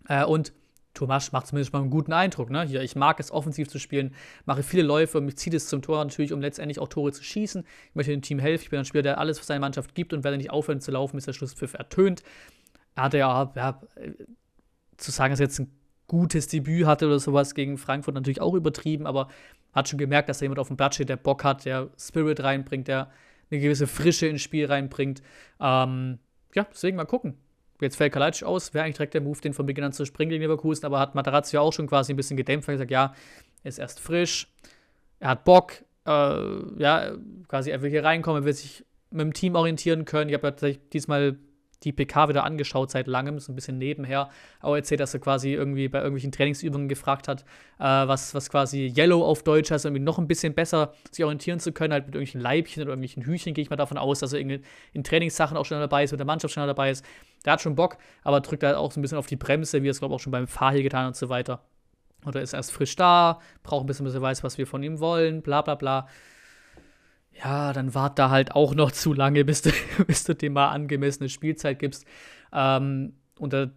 Äh, und Thomas macht zumindest mal einen guten Eindruck. Ne? Hier, ich mag es, offensiv zu spielen, mache viele Läufe mich zieht es zum Tor natürlich, um letztendlich auch Tore zu schießen. Ich möchte dem Team helfen. Ich bin ein Spieler, der alles für seine Mannschaft gibt und werde nicht aufhören zu laufen, bis der Schlusspfiff ertönt. Er hatte ja, ja zu sagen, dass er jetzt ein gutes Debüt hatte oder sowas gegen Frankfurt natürlich auch übertrieben, aber hat schon gemerkt, dass da jemand auf dem Platz steht, der Bock hat, der Spirit reinbringt, der eine gewisse Frische ins Spiel reinbringt. Ähm, ja, deswegen mal gucken. Jetzt fällt Kalajdzic aus, wäre eigentlich direkt der Move, den von Beginn an zu springen gegen Leverkusen, aber hat Materazzi ja auch schon quasi ein bisschen gedämpft, und gesagt, ja, er ist erst frisch, er hat Bock, äh, ja, quasi er will hier reinkommen, er will sich mit dem Team orientieren können. Ich habe ja diesmal die PK wieder angeschaut seit langem, so ein bisschen nebenher. Auch erzählt, dass er quasi irgendwie bei irgendwelchen Trainingsübungen gefragt hat, äh, was, was quasi Yellow auf Deutsch heißt, irgendwie noch ein bisschen besser sich orientieren zu können, halt mit irgendwelchen Leibchen oder irgendwelchen Hühnchen, gehe ich mal davon aus, dass er in, in Trainingssachen auch schon dabei ist, mit der Mannschaft schon dabei ist. Der hat schon Bock, aber drückt halt auch so ein bisschen auf die Bremse, wie er es, glaube ich, auch schon beim Fahr hier getan und so weiter. Oder ist erst frisch da, braucht ein bisschen, bis er weiß, was wir von ihm wollen, bla bla bla ja, dann wart da halt auch noch zu lange, bis du, bis du dem mal angemessene Spielzeit gibst. Ähm, und da,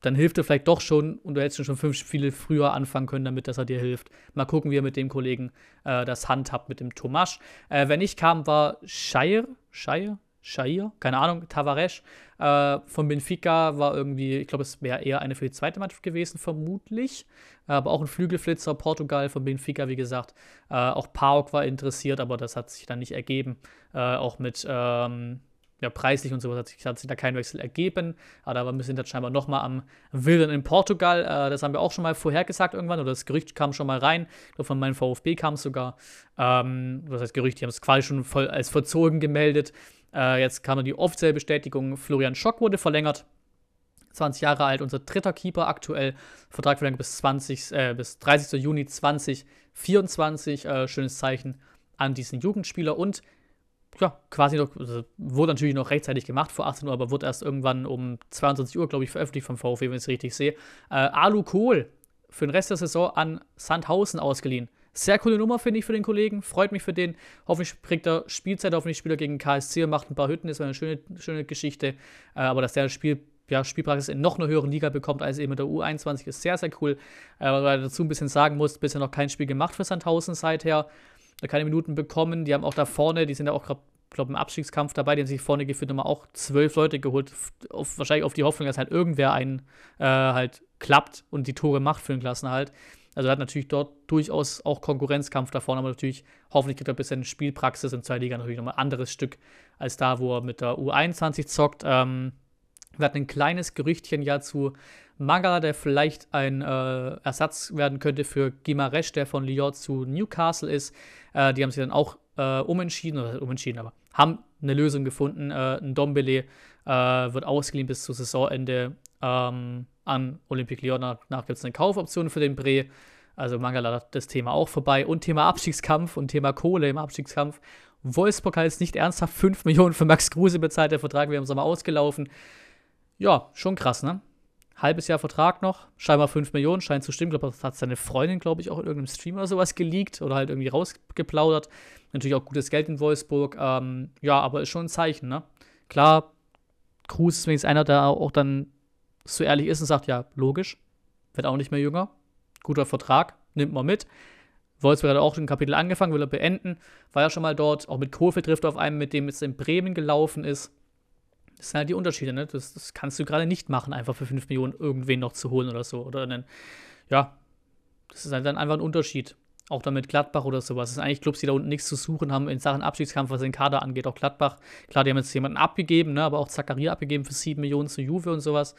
dann hilft er vielleicht doch schon und du hättest schon fünf Spiele früher anfangen können, damit dass er dir hilft. Mal gucken, wie er mit dem Kollegen äh, das handhabt, mit dem Tomasch. Äh, wenn ich kam, war Shire, Shire, Shire, keine Ahnung, Tavares äh, von Benfica war irgendwie, ich glaube, es wäre eher eine für die zweite Mannschaft gewesen, vermutlich. Aber auch ein Flügelflitzer, Portugal von Benfica, wie gesagt. Äh, auch Pauk war interessiert, aber das hat sich dann nicht ergeben. Äh, auch mit ähm, ja, preislich und sowas hat sich, hat sich da kein Wechsel ergeben. Aber da sind jetzt scheinbar nochmal am Wildern in Portugal. Äh, das haben wir auch schon mal vorhergesagt irgendwann, oder das Gerücht kam schon mal rein. Von meinem VfB kam es sogar. Ähm, was heißt Gerücht? Die haben es quasi schon voll als verzogen gemeldet. Äh, jetzt kam dann die offizielle Bestätigung, Florian Schock wurde verlängert. 20 Jahre alt, unser dritter Keeper aktuell. Vertrag verlängert bis, 20, äh, bis 30. Juni 2024. Äh, schönes Zeichen an diesen Jugendspieler. Und ja, quasi noch, also wurde natürlich noch rechtzeitig gemacht vor 18 Uhr, aber wird erst irgendwann um 22 Uhr, glaube ich, veröffentlicht vom VfW, wenn ich es richtig sehe. Äh, Alu Kohl für den Rest der Saison an Sandhausen ausgeliehen. Sehr coole Nummer, finde ich, für den Kollegen. Freut mich für den. Hoffentlich kriegt er Spielzeit, hoffentlich spielt er gegen KSC und macht ein paar Hütten. Das wäre eine schöne, schöne Geschichte. Äh, aber dass der Spiel, ja, Spielpraxis in noch einer höheren Liga bekommt als eben mit der U21 ist sehr, sehr cool. Äh, weil er dazu ein bisschen sagen muss, bisher noch kein Spiel gemacht für Sandhausen seither. Keine Minuten bekommen. Die haben auch da vorne, die sind ja auch gerade glaube im Abstiegskampf dabei, die haben sich vorne geführt nochmal auch zwölf Leute geholt, auf, wahrscheinlich auf die Hoffnung, dass halt irgendwer einen äh, halt klappt und die Tore macht für den Klassenhalt. Also er hat natürlich dort durchaus auch Konkurrenzkampf da vorne, aber natürlich hoffentlich kriegt er ein bisschen Spielpraxis in zwei Liga natürlich nochmal ein anderes Stück als da, wo er mit der U21 zockt. Ähm, wir hatten ein kleines Gerüchtchen ja zu Mangala, der vielleicht ein äh, Ersatz werden könnte für Gimaresch, der von Lyon zu Newcastle ist. Äh, die haben sich dann auch äh, umentschieden, oder umentschieden, aber haben eine Lösung gefunden. Äh, ein Dombele äh, wird ausgeliehen bis zu Saisonende ähm, an Olympique Lyon. Danach gibt es eine Kaufoption für den Bre. Also Mangala hat das Thema auch vorbei. Und Thema Abstiegskampf und Thema Kohle im Abstiegskampf. Wolfsburg hat jetzt nicht ernsthaft 5 Millionen für Max Kruse bezahlt. Der Vertrag wäre im Sommer ausgelaufen. Ja, schon krass, ne? Halbes Jahr Vertrag noch, scheinbar 5 Millionen, scheint zu stimmen. Ich glaube, das hat seine Freundin, glaube ich, auch in irgendeinem Stream oder sowas geleakt oder halt irgendwie rausgeplaudert. Natürlich auch gutes Geld in Wolfsburg. Ähm, ja, aber ist schon ein Zeichen, ne? Klar, Kruse ist wenigstens einer, der auch dann so ehrlich ist und sagt, ja, logisch, wird auch nicht mehr jünger, guter Vertrag, nimmt man mit. Wolfsburg hat auch ein Kapitel angefangen, will er beenden, war ja schon mal dort, auch mit Kohlfe trifft auf einen, mit dem es in Bremen gelaufen ist. Das sind halt die Unterschiede, ne? Das, das kannst du gerade nicht machen, einfach für 5 Millionen irgendwen noch zu holen oder so. Oder einen, ja, das ist halt dann einfach ein Unterschied. Auch dann mit Gladbach oder sowas. Das sind eigentlich Clubs, die da unten nichts zu suchen haben in Sachen Abstiegskampf, was den Kader angeht. Auch Gladbach, klar, die haben jetzt jemanden abgegeben, ne? aber auch Zakaria abgegeben für 7 Millionen zu Juve und sowas.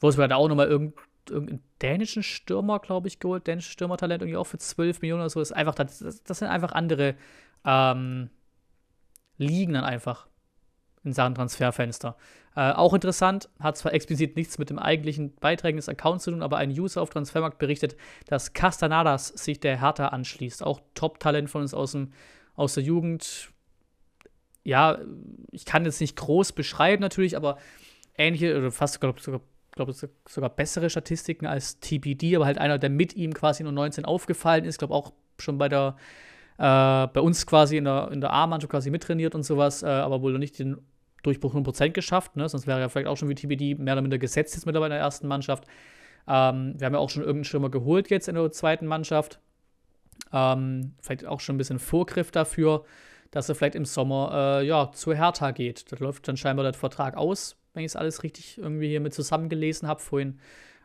Wolfsburg hat auch nochmal irgend, irgendeinen dänischen Stürmer, glaube ich, geholt. Dänisches Stürmertalent irgendwie auch für 12 Millionen oder so. Das, ist einfach, das, das sind einfach andere ähm, Ligen dann einfach in Sachen Transferfenster. Äh, auch interessant, hat zwar explizit nichts mit dem eigentlichen Beiträgen des Accounts zu tun, aber ein User auf Transfermarkt berichtet, dass Castanadas sich der Hertha anschließt. Auch Top-Talent von uns aus, dem, aus der Jugend. Ja, ich kann jetzt nicht groß beschreiben natürlich, aber ähnliche, oder fast sogar glaube sogar bessere Statistiken als TBD, aber halt einer, der mit ihm quasi nur 19 aufgefallen ist. Glaube auch schon bei der äh, bei uns quasi in der, in der A-Mannschaft quasi mittrainiert und sowas, äh, aber wohl noch nicht den Durchbruch 100% geschafft, ne? sonst wäre er vielleicht auch schon wie TBD mehr oder minder gesetzt jetzt mittlerweile in der ersten Mannschaft. Ähm, wir haben ja auch schon irgendeinen Schirmer geholt jetzt in der zweiten Mannschaft. Ähm, vielleicht auch schon ein bisschen Vorgriff dafür, dass er vielleicht im Sommer äh, ja, zu Hertha geht. Da läuft dann scheinbar der Vertrag aus, wenn ich es alles richtig irgendwie hier mit zusammengelesen habe vorhin.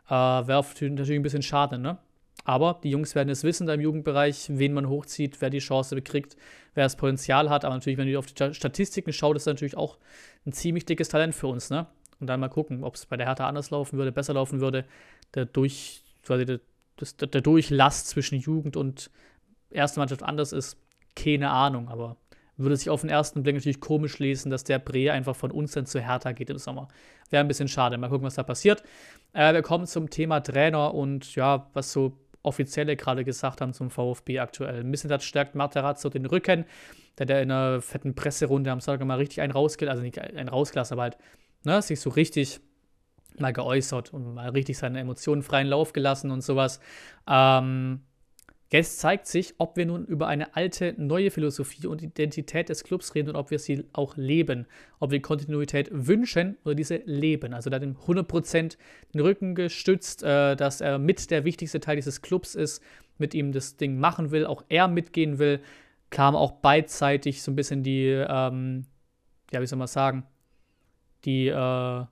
Äh, Wäre natürlich ein bisschen schade, ne? Aber die Jungs werden es wissen da im Jugendbereich, wen man hochzieht, wer die Chance bekriegt, wer das Potenzial hat. Aber natürlich, wenn du auf die Statistiken schaut, ist das natürlich auch ein ziemlich dickes Talent für uns, ne? Und dann mal gucken, ob es bei der Hertha anders laufen würde, besser laufen würde. Der, durch, quasi der, der Durchlass zwischen Jugend und erste Mannschaft anders ist, keine Ahnung. Aber würde sich auf den ersten Blick natürlich komisch lesen, dass der Bre einfach von uns dann zu Hertha geht im Sommer. Wäre ein bisschen schade. Mal gucken, was da passiert. Äh, wir kommen zum Thema Trainer und ja, was so Offizielle gerade gesagt haben zum VfB aktuell. Missentat stärkt Materazzo den Rücken, der der in einer fetten Presserunde am Sonntag mal richtig einen rausgelassen, also nicht einen rausgelassen, aber halt ne, sich so richtig mal geäußert und mal richtig seine Emotionen freien Lauf gelassen und sowas. Ähm, Jetzt zeigt sich, ob wir nun über eine alte, neue Philosophie und Identität des Clubs reden und ob wir sie auch leben. Ob wir Kontinuität wünschen oder diese leben. Also da ihm 100% den Rücken gestützt, äh, dass er mit der wichtigste Teil dieses Clubs ist, mit ihm das Ding machen will, auch er mitgehen will. Kam auch beidseitig so ein bisschen die, ähm, ja, wie soll man sagen, die äh,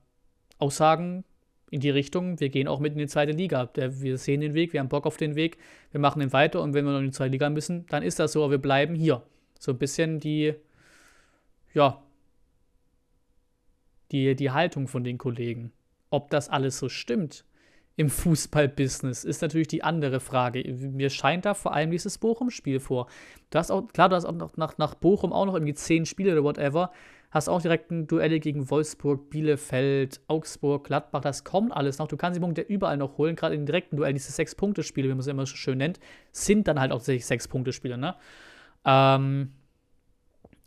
Aussagen in die Richtung, wir gehen auch mit in die zweite Liga. Wir sehen den Weg, wir haben Bock auf den Weg, wir machen ihn weiter und wenn wir noch in die zweite Liga müssen, dann ist das so, aber wir bleiben hier. So ein bisschen die, ja, die, die Haltung von den Kollegen. Ob das alles so stimmt im Fußballbusiness, ist natürlich die andere Frage. Mir scheint da vor allem dieses Bochum-Spiel vor. Du hast auch, klar, du hast auch nach, nach Bochum auch noch irgendwie zehn Spiele oder whatever, Hast auch direkt ein Duelle gegen Wolfsburg, Bielefeld, Augsburg, Gladbach. Das kommt alles noch. Du kannst die Punkte überall noch holen. Gerade in den direkten Duellen, diese Sechs-Punkte-Spiele, wie man es immer so schön nennt, sind dann halt auch tatsächlich Sechs-Punkte-Spiele. Ne? Ähm,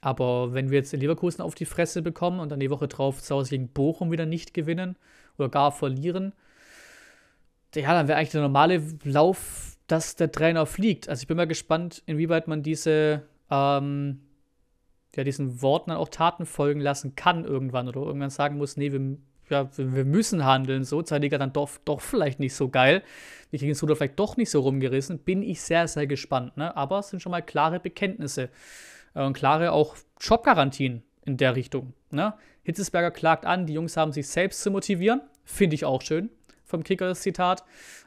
aber wenn wir jetzt in Leverkusen auf die Fresse bekommen und dann die Woche drauf zu Hause gegen Bochum wieder nicht gewinnen oder gar verlieren, ja, dann wäre eigentlich der normale Lauf, dass der Trainer fliegt. Also ich bin mal gespannt, inwieweit man diese ähm, der diesen Worten dann auch Taten folgen lassen kann irgendwann oder irgendwann sagen muss, nee, wir, ja, wir müssen handeln, so, Zeitliga dann doch, doch vielleicht nicht so geil. Wir kriegen es Ruder vielleicht doch nicht so rumgerissen, bin ich sehr, sehr gespannt. Ne? Aber es sind schon mal klare Bekenntnisse äh, und klare auch Jobgarantien in der Richtung. Ne? Hitzesberger klagt an, die Jungs haben sich selbst zu motivieren, finde ich auch schön vom Kicker das Zitat.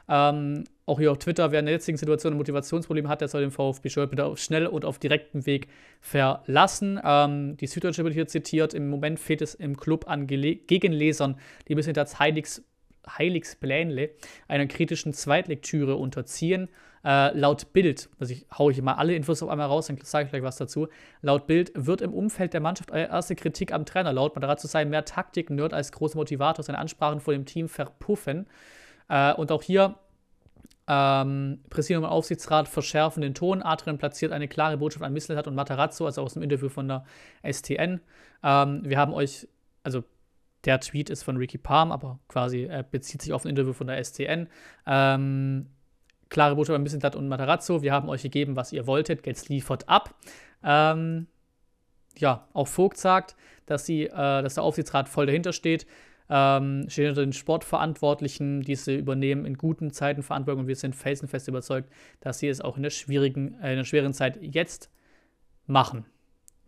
Ähm, auch hier auf Twitter, wer in der jetzigen Situation ein Motivationsproblem hat, der soll den VfB Stuttgart bitte schnell und auf direktem Weg verlassen. Ähm, die Süddeutsche wird hier zitiert, im Moment fehlt es im Club an Gele Gegenlesern, die hinter das Heiligs Heiligsplänle einer kritischen Zweitlektüre unterziehen. Äh, laut Bild, also ich haue hier mal alle Infos auf einmal raus, dann sage ich gleich was dazu. Laut Bild wird im Umfeld der Mannschaft eure erste Kritik am Trainer laut. Man dazu sei mehr Taktik-Nerd als großer Motivator, seine Ansprachen vor dem Team verpuffen. Äh, und auch hier ähm, Präsidium und Aufsichtsrat verschärfen den Ton. Adrian platziert eine klare Botschaft an Misselhat und Matarazzo, also aus dem Interview von der STN. Ähm, wir haben euch, also der Tweet ist von Ricky Palm, aber quasi er bezieht sich auf ein Interview von der STN. Ähm, klare Botschaft an Misselhat und Matarazzo. Wir haben euch gegeben, was ihr wolltet. Jetzt liefert ab. Ähm, ja, auch Vogt sagt, dass, sie, äh, dass der Aufsichtsrat voll dahinter steht ähm, stehen unter den Sportverantwortlichen, diese übernehmen in guten Zeiten Verantwortung und wir sind felsenfest überzeugt, dass sie es auch in der schwierigen, äh, in der schweren Zeit jetzt machen.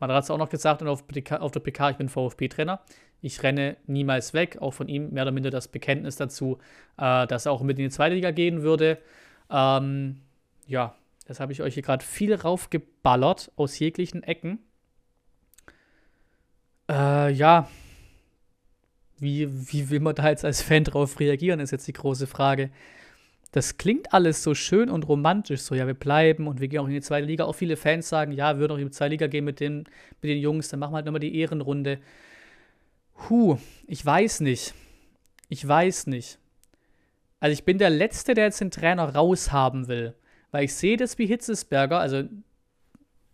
Man hat es auch noch gesagt und auf, auf der PK, ich bin VfB-Trainer. Ich renne niemals weg. Auch von ihm mehr oder minder das Bekenntnis dazu, äh, dass er auch mit in die zweite Liga gehen würde. Ähm, ja, das habe ich euch hier gerade viel raufgeballert aus jeglichen Ecken. Äh, ja, wie, wie will man da jetzt als Fan drauf reagieren, ist jetzt die große Frage. Das klingt alles so schön und romantisch, so ja, wir bleiben und wir gehen auch in die zweite Liga. Auch viele Fans sagen, ja, wir würden auch in die zweite Liga gehen mit den, mit den Jungs, dann machen wir halt nochmal die Ehrenrunde. Huh, ich weiß nicht. Ich weiß nicht. Also ich bin der Letzte, der jetzt den Trainer raushaben will. Weil ich sehe das wie Hitzesberger, also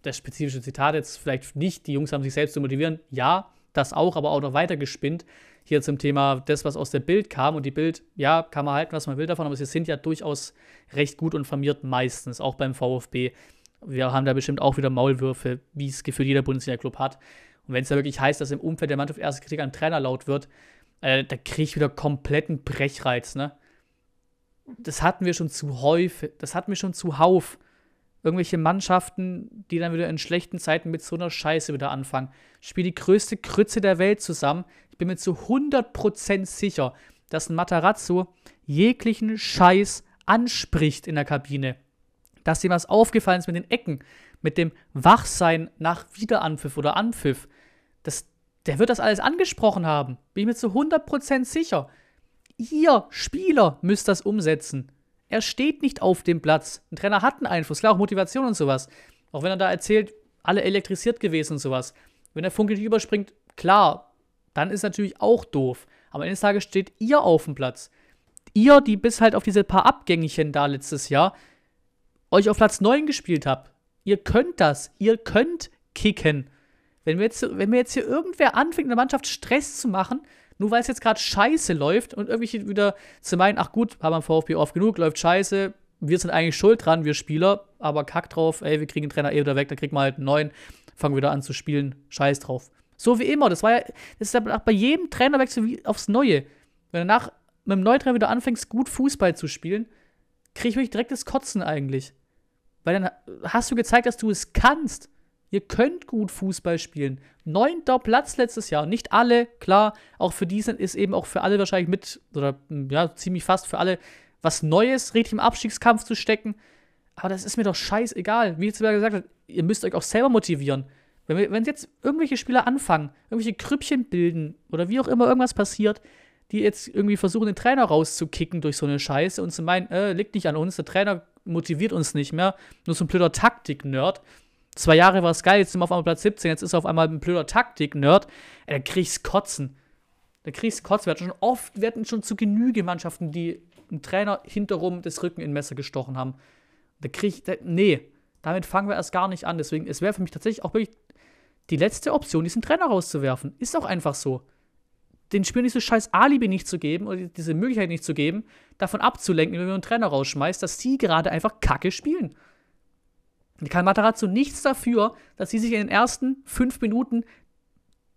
das spezifische Zitat jetzt vielleicht nicht, die Jungs haben sich selbst zu motivieren. Ja, das auch, aber auch noch weiter gespinnt hier zum Thema das, was aus der Bild kam. Und die Bild, ja, kann man halten, was man will davon, aber sie sind ja durchaus recht gut informiert meistens, auch beim VfB. Wir haben da bestimmt auch wieder Maulwürfe, wie es gefühlt jeder Bundesliga-Club hat. Und wenn es da wirklich heißt, dass im Umfeld der Mannschaft erste Kritik an Trainer laut wird, äh, da kriege ich wieder kompletten Brechreiz, ne? Das hatten wir schon zu häufig, das hatten wir schon zuhauf. Irgendwelche Mannschaften, die dann wieder in schlechten Zeiten mit so einer Scheiße wieder anfangen. Ich spiele die größte Krütze der Welt zusammen. Ich bin mir zu 100% sicher, dass ein Matarazzo jeglichen Scheiß anspricht in der Kabine. Dass ihm was aufgefallen ist mit den Ecken, mit dem Wachsein nach Wiederanpfiff oder Anpfiff. Das, der wird das alles angesprochen haben. Bin ich mir zu 100% sicher. Ihr Spieler müsst das umsetzen. Er steht nicht auf dem Platz. Ein Trainer hat einen Einfluss, klar, auch Motivation und sowas. Auch wenn er da erzählt, alle elektrisiert gewesen und sowas. Wenn der Funke nicht überspringt, klar, dann ist natürlich auch doof. Aber eines Tages steht ihr auf dem Platz. Ihr, die bis halt auf diese paar Abgängchen da letztes Jahr euch auf Platz 9 gespielt habt. Ihr könnt das. Ihr könnt kicken. Wenn wir jetzt, wenn wir jetzt hier irgendwer anfängt, in der Mannschaft Stress zu machen, nur weil es jetzt gerade scheiße läuft und irgendwie wieder zu meinen, ach gut, haben wir VfB oft genug, läuft scheiße, wir sind eigentlich schuld dran, wir Spieler, aber kack drauf, ey, wir kriegen den Trainer eh wieder weg, dann kriegt man halt einen neuen, fangen wieder an zu spielen, scheiß drauf. So wie immer, das war ja, das ist ja bei jedem Trainerwechsel wie aufs Neue. Wenn du nach mit dem neuen Trainer wieder anfängst, gut Fußball zu spielen, kriege ich wirklich direkt das Kotzen eigentlich. Weil dann hast du gezeigt, dass du es kannst. Ihr könnt gut Fußball spielen. Neunter Platz letztes Jahr. Nicht alle, klar. Auch für die ist eben auch für alle wahrscheinlich mit, oder ja, ziemlich fast für alle was Neues, richtig im Abstiegskampf zu stecken. Aber das ist mir doch scheißegal. Wie jetzt gesagt hat, ihr müsst euch auch selber motivieren. Wenn, wir, wenn jetzt irgendwelche Spieler anfangen, irgendwelche Krüppchen bilden oder wie auch immer irgendwas passiert, die jetzt irgendwie versuchen, den Trainer rauszukicken durch so eine Scheiße und zu meinen, äh, liegt nicht an uns, der Trainer motiviert uns nicht mehr, nur so ein blöder Taktik-Nerd Zwei Jahre war es geil, jetzt sind wir auf einmal Platz 17, jetzt ist er auf einmal ein blöder Taktik-Nerd. Da kriegst Kotzen. Da kriegst Kotzen. Wir hatten schon oft, wir hatten schon zu Genüge Mannschaften, die einen Trainer hinterrum das Rücken in Messer gestochen haben. Da krieg ich, da, nee, damit fangen wir erst gar nicht an. Deswegen, es wäre für mich tatsächlich auch wirklich die letzte Option, diesen Trainer rauszuwerfen. Ist auch einfach so. Den Spielern diese scheiß Alibi nicht zu geben oder diese Möglichkeit nicht zu geben, davon abzulenken, wenn man einen Trainer rausschmeißt, dass sie gerade einfach Kacke spielen. Die kann Matarazzo nichts dafür, dass sie sich in den ersten fünf Minuten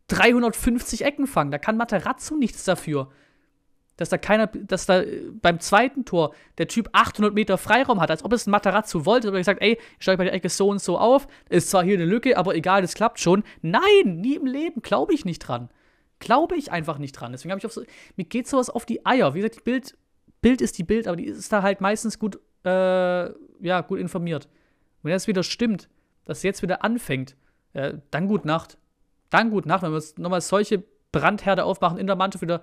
350 Ecken fangen. Da kann Matarazzo nichts dafür. Dass da keiner, dass da äh, beim zweiten Tor der Typ 800 Meter Freiraum hat, als ob es ein Matarazzo wollte, aber gesagt, ey, ich steige bei der Ecke so und so auf, ist zwar hier eine Lücke, aber egal, das klappt schon. Nein, nie im Leben, glaube ich nicht dran. Glaube ich einfach nicht dran. Deswegen habe ich auf so, mir geht sowas auf die Eier. Wie gesagt, die Bild, Bild ist die Bild, aber die ist da halt meistens gut, äh, ja, gut informiert. Wenn das wieder stimmt, dass jetzt wieder anfängt, äh, dann gut Nacht. Dann gut Nacht, wenn wir uns nochmal solche Brandherde aufmachen, in der Mannschaft wieder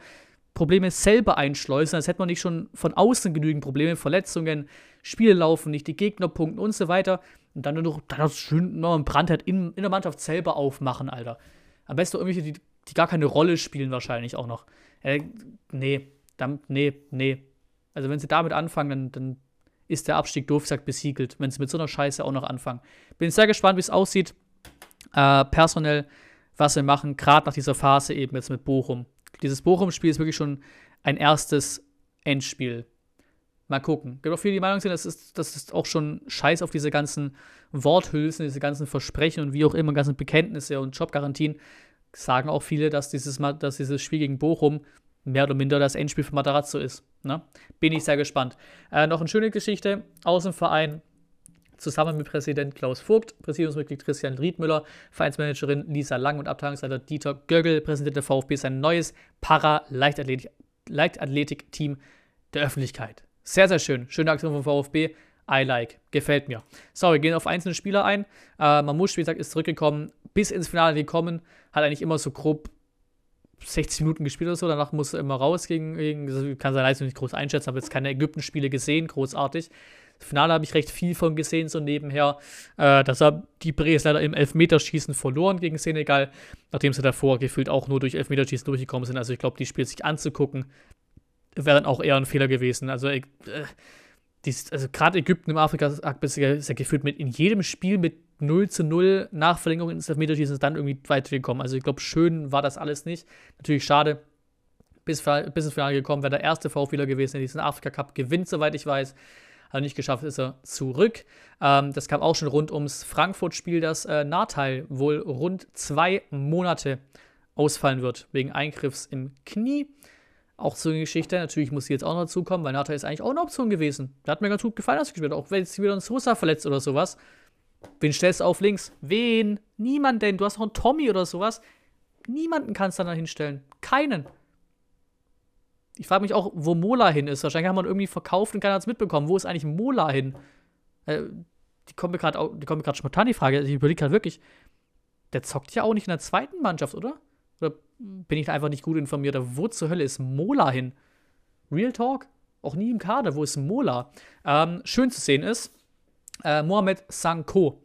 Probleme selber einschleusen, als hätte man nicht schon von außen genügend Probleme, Verletzungen, Spiele laufen nicht, die Gegner punkten und so weiter. Und dann nur noch, dann noch schön noch einen Brandherd in, in der Mannschaft selber aufmachen, Alter. Am besten irgendwelche, die, die gar keine Rolle spielen, wahrscheinlich auch noch. Äh, nee, dann, nee, nee. Also, wenn sie damit anfangen, dann, dann ist der Abstieg doof gesagt besiegelt, wenn sie mit so einer Scheiße auch noch anfangen. Bin sehr gespannt, wie es aussieht. Äh, personell, was wir machen, gerade nach dieser Phase eben jetzt mit Bochum. Dieses Bochum-Spiel ist wirklich schon ein erstes Endspiel. Mal gucken. Gibt auch viele, die Meinung sind, das ist, das ist auch schon Scheiß auf diese ganzen Worthülsen, diese ganzen Versprechen und wie auch immer, ganzen Bekenntnisse und Jobgarantien. Sagen auch viele, dass dieses, dass dieses Spiel gegen Bochum mehr oder minder das Endspiel für Matarazzo ist. Ne? Bin ich sehr gespannt. Äh, noch eine schöne Geschichte aus dem Verein. Zusammen mit Präsident Klaus Vogt, Präsidiumsmitglied Christian Riedmüller, Vereinsmanagerin Lisa Lang und Abteilungsleiter Dieter Göggel, Präsident der VfB, sein neues Para-Leichtathletik-Team der Öffentlichkeit. Sehr, sehr schön. Schöne Aktion vom VfB. I like. Gefällt mir. So, wir gehen auf einzelne Spieler ein. Äh, Mamouche, wie gesagt, ist zurückgekommen, bis ins Finale gekommen, hat eigentlich immer so grob 60 Minuten gespielt oder so, danach muss er immer raus gegen, gegen kann seine Leistung nicht groß einschätzen, habe jetzt keine Ägypten-Spiele gesehen, großartig. Das Finale habe ich recht viel von gesehen, so nebenher. Äh, dass er die Bres leider im Elfmeterschießen verloren gegen Senegal, nachdem sie davor gefühlt auch nur durch Elfmeterschießen durchgekommen sind. Also ich glaube, die Spiele sich anzugucken, wäre dann auch eher ein Fehler gewesen. Also, äh, also gerade Ägypten im Afrika ist ja, ist ja gefühlt mit in jedem Spiel mit 0 zu 0 nach Verlängerung ins Elfmeterschießen ist dann irgendwie weitergekommen. Also ich glaube, schön war das alles nicht. Natürlich schade. Bis, bis ins Finale gekommen, wäre der erste VfBler gewesen, der diesen Afrika Cup gewinnt, soweit ich weiß. hat nicht geschafft, ist er zurück. Ähm, das kam auch schon rund ums Frankfurt-Spiel, das äh, Nahteil wohl rund zwei Monate ausfallen wird, wegen Eingriffs im Knie. Auch so eine Geschichte, natürlich muss sie jetzt auch noch dazukommen, weil Nata ist eigentlich auch eine Option gewesen. Der hat mir ganz gut gefallen, als gespielt Auch wenn jetzt wieder ein Sosa verletzt oder sowas. Wen stellst du auf links? Wen? Niemand denn. Du hast noch einen Tommy oder sowas. Niemanden kannst du da hinstellen. Keinen. Ich frage mich auch, wo Mola hin ist. Wahrscheinlich wir ihn irgendwie verkauft und keiner hat es mitbekommen. Wo ist eigentlich Mola hin? Äh, die kommt mir gerade spontan die Frage. Ich überlege gerade wirklich. Der zockt ja auch nicht in der zweiten Mannschaft, oder? Oder bin ich da einfach nicht gut informiert? Wo zur Hölle ist Mola hin? Real Talk? Auch nie im Kader. Wo ist Mola? Ähm, schön zu sehen ist, äh, Mohamed Sanko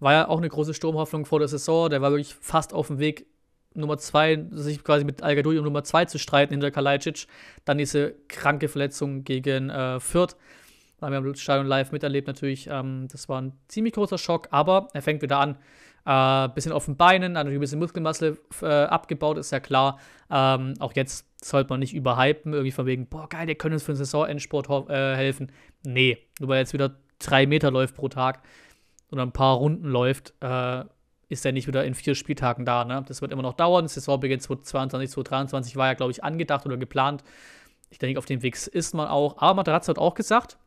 war ja auch eine große Sturmhoffnung vor der Saison. Der war wirklich fast auf dem Weg, Nummer 2, sich quasi mit Al um Nummer 2 zu streiten hinter Kalajdzic. Dann diese kranke Verletzung gegen äh, Fürth. Da haben wir im Stadion live miterlebt natürlich. Ähm, das war ein ziemlich großer Schock, aber er fängt wieder an. Äh, bisschen auf den Beinen, natürlich ein bisschen Muskelmasse äh, abgebaut, ist ja klar. Ähm, auch jetzt sollte man nicht überhypen, irgendwie von wegen, boah, geil, der könnte uns für den Saisonendsport äh, helfen. Nee, nur weil er jetzt wieder drei Meter läuft pro Tag oder ein paar Runden läuft, äh, ist er nicht wieder in vier Spieltagen da. Ne? Das wird immer noch dauern. Saisonbeginn 2022, 2023 war ja, glaube ich, angedacht oder geplant. Ich denke, auf dem Weg ist man auch. Aber Materazzo hat auch gesagt,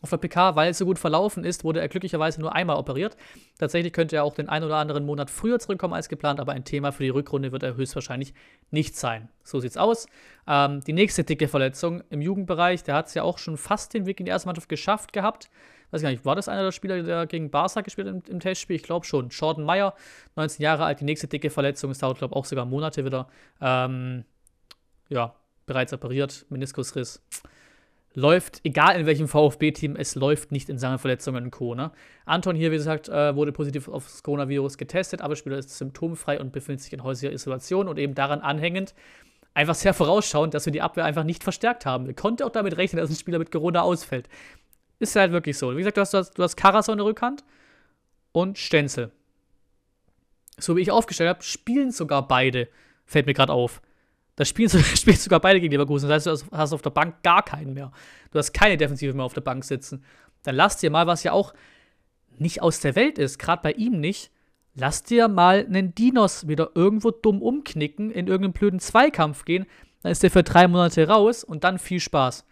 auf der PK, weil es so gut verlaufen ist, wurde er glücklicherweise nur einmal operiert. Tatsächlich könnte er auch den einen oder anderen Monat früher zurückkommen als geplant, aber ein Thema für die Rückrunde wird er höchstwahrscheinlich nicht sein. So sieht's aus. Ähm, die nächste dicke Verletzung im Jugendbereich, der hat es ja auch schon fast den Weg in die erste Mannschaft geschafft gehabt. Weiß gar nicht, war das einer der Spieler, der gegen Barca gespielt hat im, im Testspiel? Ich glaube schon. Jordan Meyer, 19 Jahre alt, die nächste dicke Verletzung. Es dauert, glaube ich, auch sogar Monate wieder. Ähm, ja, bereits operiert, Meniskusriss läuft, egal in welchem VfB-Team, es läuft nicht in Sachen Verletzungen und Co. Ne? Anton hier, wie gesagt, äh, wurde positiv auf das Coronavirus getestet, aber Spieler ist symptomfrei und befindet sich in häuslicher Isolation und eben daran anhängend einfach sehr vorausschauend, dass wir die Abwehr einfach nicht verstärkt haben. Wir konnten auch damit rechnen, dass ein Spieler mit Corona ausfällt. Ist halt wirklich so. Wie gesagt, du hast, du hast Karasau in der Rückhand und Stenzel. So wie ich aufgestellt habe, spielen sogar beide, fällt mir gerade auf. Da spielen, spielen sogar beide gegen Leverkusen. Das heißt, du hast auf der Bank gar keinen mehr. Du hast keine Defensive mehr auf der Bank sitzen. Dann lass dir mal, was ja auch nicht aus der Welt ist, gerade bei ihm nicht, lass dir mal einen Dinos wieder irgendwo dumm umknicken, in irgendeinen blöden Zweikampf gehen. Dann ist der für drei Monate raus und dann viel Spaß.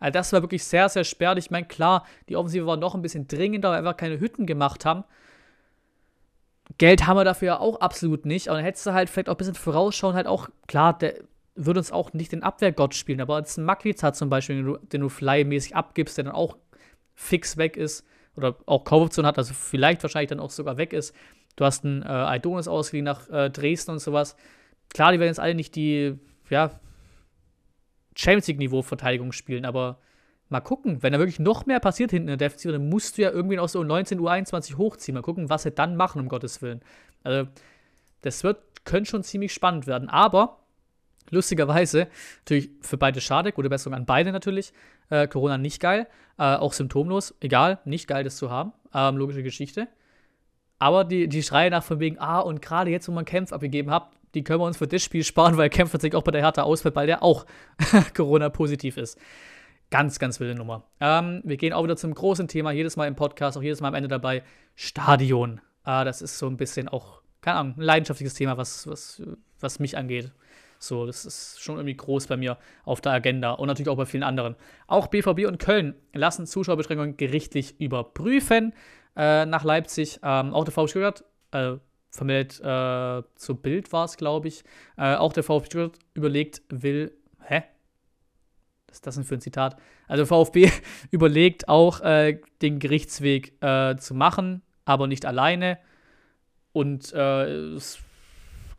Also das war wirklich sehr, sehr spärlich. Ich meine, klar, die Offensive war noch ein bisschen dringender, weil wir einfach keine Hütten gemacht haben. Geld haben wir dafür ja auch absolut nicht. Aber dann hättest du halt vielleicht auch ein bisschen vorausschauen, halt auch, klar, der würde uns auch nicht den Abwehrgott spielen, aber als ein Maklica zum Beispiel, den du, den du fly-mäßig abgibst, der dann auch fix weg ist oder auch Kaufoption hat, also vielleicht wahrscheinlich dann auch sogar weg ist. Du hast einen äh, Aidonis ausgeliehen nach äh, Dresden und sowas. Klar, die werden jetzt alle nicht die, ja, Champions League-Niveau Verteidigung spielen, aber mal gucken, wenn da wirklich noch mehr passiert hinten in der Defensive, dann musst du ja irgendwie aus so 19 U21 hochziehen. Mal gucken, was sie dann machen, um Gottes Willen. Also, das wird, könnte schon ziemlich spannend werden. Aber, lustigerweise, natürlich für beide schade, gute Besserung an beide natürlich. Äh, Corona nicht geil, äh, auch symptomlos, egal, nicht geil, das zu haben. Ähm, logische Geschichte. Aber die, die Schreie nach von wegen, ah, und gerade jetzt, wo man Kämpf abgegeben hat, die können wir uns für das Spiel sparen, weil Kämpf sich auch bei der Hertha ausfällt, weil der auch Corona-positiv ist. Ganz, ganz wilde Nummer. Ähm, wir gehen auch wieder zum großen Thema, jedes Mal im Podcast, auch jedes Mal am Ende dabei. Stadion. Äh, das ist so ein bisschen auch, keine Ahnung, ein leidenschaftliches Thema, was, was, was mich angeht. So, das ist schon irgendwie groß bei mir auf der Agenda und natürlich auch bei vielen anderen. Auch BVB und Köln lassen Zuschauerbeschränkungen gerichtlich überprüfen äh, nach Leipzig. Ähm, auch der VfB Stuttgart, äh, vermeldet äh, zu Bild war es, glaube ich. Äh, auch der VfB Stuttgart überlegt, will, hä? Was ist das denn für ein Zitat? Also VfB überlegt auch, äh, den Gerichtsweg äh, zu machen, aber nicht alleine. Und äh,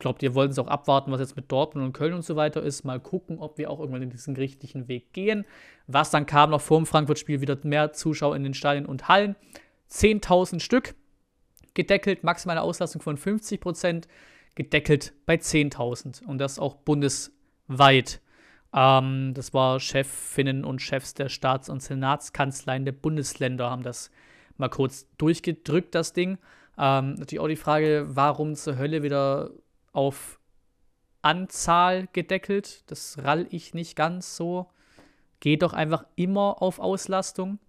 glaube, die wollen es auch abwarten, was jetzt mit Dortmund und Köln und so weiter ist. Mal gucken, ob wir auch irgendwann in diesen gerichtlichen Weg gehen. Was dann kam noch vor dem Frankfurt-Spiel wieder mehr Zuschauer in den Stadien und Hallen. 10.000 Stück gedeckelt, maximale Auslastung von 50 Prozent, gedeckelt bei 10.000 und das auch bundesweit. Ähm, das war Chefinnen und Chefs der Staats- und Senatskanzleien der Bundesländer haben das mal kurz durchgedrückt, das Ding. Ähm, natürlich auch die Frage, warum zur Hölle wieder auf Anzahl gedeckelt? Das rall ich nicht ganz so. Geht doch einfach immer auf Auslastung.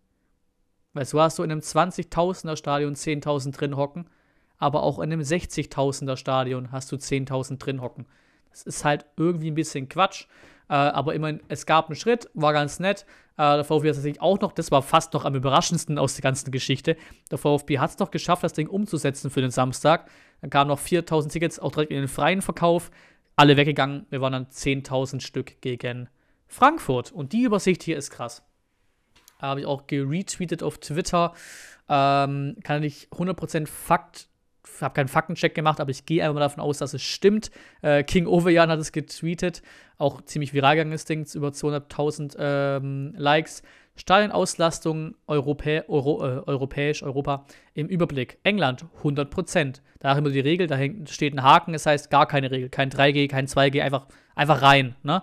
Weil du hast so in einem 20.000er Stadion 10.000 drin hocken, aber auch in einem 60.000er Stadion hast du 10.000 drin hocken. Das ist halt irgendwie ein bisschen Quatsch. Äh, aber immerhin, es gab einen Schritt, war ganz nett. Äh, der VfB hat tatsächlich auch noch, das war fast noch am überraschendsten aus der ganzen Geschichte. Der VfB hat es noch geschafft, das Ding umzusetzen für den Samstag. Dann kamen noch 4000 Tickets auch direkt in den freien Verkauf. Alle weggegangen. Wir waren dann 10.000 Stück gegen Frankfurt. Und die Übersicht hier ist krass. Habe ich auch geretweetet auf Twitter. Ähm, kann ich 100% Fakt habe keinen Faktencheck gemacht, aber ich gehe einfach mal davon aus, dass es stimmt. Äh, King Overjan hat es getweetet, auch ziemlich viral gegangen ist Ding, über 200.000 ähm, Likes. Stadionauslastung Europä Euro, äh, europäisch, Europa im Überblick. England 100%. Da immer die Regel, da steht ein Haken, das heißt gar keine Regel. Kein 3G, kein 2G, einfach, einfach rein. Ne?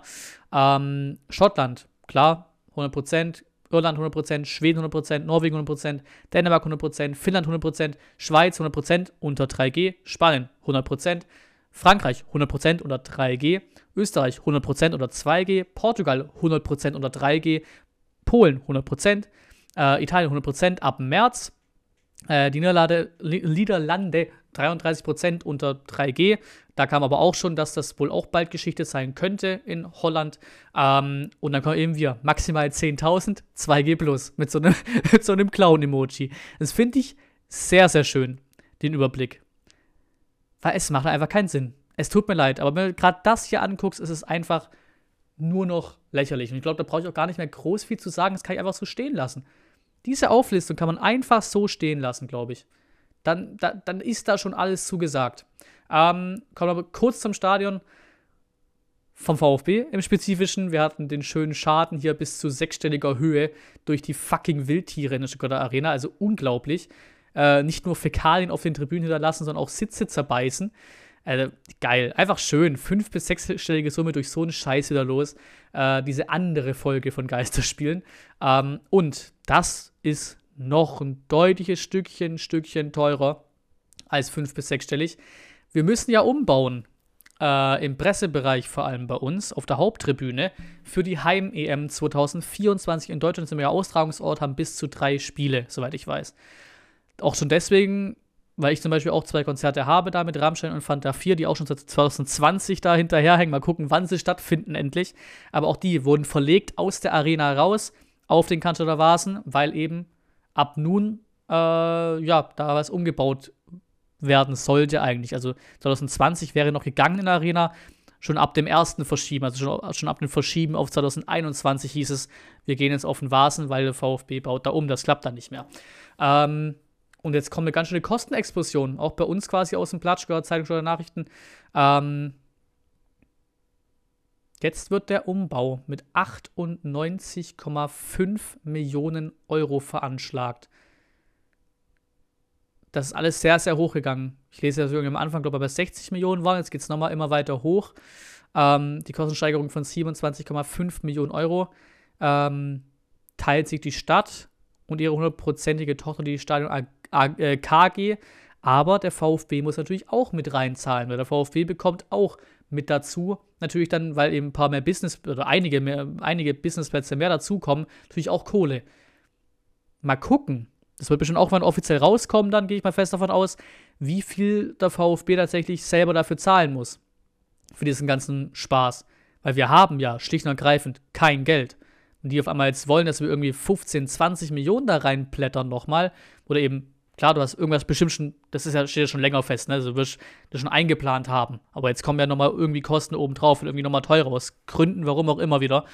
Ähm, Schottland, klar, 100%. Irland 100%, Schweden 100%, Norwegen 100%, Dänemark 100%, Finnland 100%, Schweiz 100% unter 3G, Spanien 100%, Frankreich 100% unter 3G, Österreich 100% unter 2G, Portugal 100% unter 3G, Polen 100%, äh, Italien 100% ab März, äh, die Niederlande, Niederlande 33% unter 3G. Da kam aber auch schon, dass das wohl auch bald Geschichte sein könnte in Holland. Ähm, und dann kommen eben wir maximal 10.000, 2G plus mit so einem, mit so einem Clown-Emoji. Das finde ich sehr, sehr schön, den Überblick. Weil es macht einfach keinen Sinn. Es tut mir leid, aber wenn du gerade das hier anguckst, ist es einfach nur noch lächerlich. Und ich glaube, da brauche ich auch gar nicht mehr groß viel zu sagen. Das kann ich einfach so stehen lassen. Diese Auflistung kann man einfach so stehen lassen, glaube ich. Dann, da, dann ist da schon alles zugesagt. Ähm, kommen wir kurz zum Stadion vom VfB im Spezifischen. Wir hatten den schönen Schaden hier bis zu sechsstelliger Höhe durch die fucking Wildtiere in der Stuttgarter Arena. Also unglaublich. Äh, nicht nur Fäkalien auf den Tribünen hinterlassen, sondern auch Sitze zerbeißen. Also, geil. Einfach schön. Fünf- bis sechsstellige Summe durch so einen Scheiß wieder los. Äh, diese andere Folge von Geisterspielen. Ähm, und das ist noch ein deutliches Stückchen, Stückchen teurer als fünf- bis sechsstellig. Wir müssen ja umbauen. Äh, Im Pressebereich vor allem bei uns, auf der Haupttribüne, für die Heim-EM 2024 in Deutschland sind wir ja Austragungsort, haben bis zu drei Spiele, soweit ich weiß. Auch schon deswegen weil ich zum Beispiel auch zwei Konzerte habe da mit Rammstein und Fanta 4, die auch schon seit 2020 da hinterherhängen. Mal gucken, wann sie stattfinden endlich. Aber auch die wurden verlegt aus der Arena raus auf den Cannstatter Vasen, weil eben ab nun, äh, ja, da was umgebaut werden sollte eigentlich. Also 2020 wäre noch gegangen in der Arena, schon ab dem ersten Verschieben, also schon, schon ab dem Verschieben auf 2021 hieß es, wir gehen jetzt auf den Vasen, weil der VfB baut da um, das klappt dann nicht mehr. Ähm, und jetzt kommt eine ganz schöne Kostenexplosion, auch bei uns quasi aus dem Platsch, gehört Zeitung oder Nachrichten. Ähm, jetzt wird der Umbau mit 98,5 Millionen Euro veranschlagt. Das ist alles sehr, sehr hoch gegangen. Ich lese ja so am Anfang, glaube ich, bei 60 Millionen waren. Jetzt geht es nochmal immer weiter hoch. Ähm, die Kostensteigerung von 27,5 Millionen Euro ähm, teilt sich die Stadt und ihre hundertprozentige Tochter, die Stadion KG. Äh, aber der VfB muss natürlich auch mit reinzahlen, weil der VfB bekommt auch mit dazu, natürlich dann, weil eben ein paar mehr Business oder einige, mehr, einige Businessplätze mehr dazukommen, natürlich auch Kohle. Mal gucken. Das wird bestimmt auch mal offiziell rauskommen, dann gehe ich mal fest davon aus, wie viel der VfB tatsächlich selber dafür zahlen muss. Für diesen ganzen Spaß. Weil wir haben ja schlicht und ergreifend kein Geld. Und die auf einmal jetzt wollen, dass wir irgendwie 15, 20 Millionen da reinplättern nochmal. Oder eben Klar, du hast irgendwas bestimmt schon, das ist ja, steht ja schon länger fest, ne? Also du wirst das schon eingeplant haben. Aber jetzt kommen ja nochmal irgendwie Kosten oben drauf und irgendwie nochmal teurer aus Gründen, warum auch immer wieder.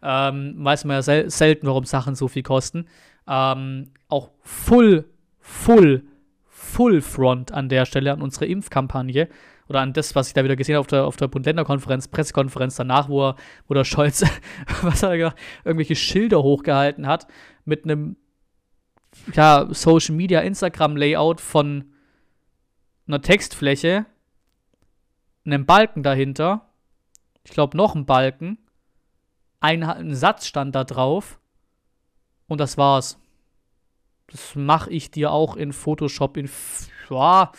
Ähm, weiß man ja sel selten, warum Sachen so viel kosten. Ähm, auch Full, Full, Full Front an der Stelle an unsere Impfkampagne oder an das, was ich da wieder gesehen habe auf der, auf der Bund-Länder-Konferenz, Pressekonferenz danach, wo, er, wo der Scholz, was er irgendwelche Schilder hochgehalten hat mit einem ja, Social Media, Instagram Layout von einer Textfläche, einem Balken dahinter, ich glaube noch ein Balken, ein, ein Satz stand da drauf und das war's. Das mache ich dir auch in Photoshop in, ja,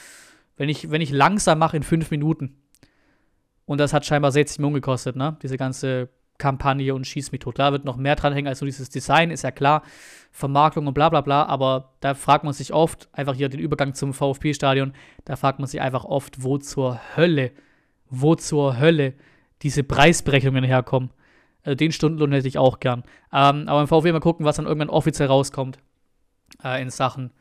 wenn ich, wenn ich langsam mache, in fünf Minuten. Und das hat scheinbar 60 Millionen gekostet, ne? Diese ganze Kampagne und schieß mich tot. Klar wird noch mehr dranhängen als nur dieses Design, ist ja klar. Vermarktung und bla bla bla, aber da fragt man sich oft, einfach hier den Übergang zum VfB-Stadion, da fragt man sich einfach oft, wo zur Hölle, wo zur Hölle diese Preisberechnungen herkommen. Also den Stundenlohn hätte ich auch gern. Ähm, aber im VfB mal gucken, was dann irgendwann offiziell rauskommt äh, in Sachen,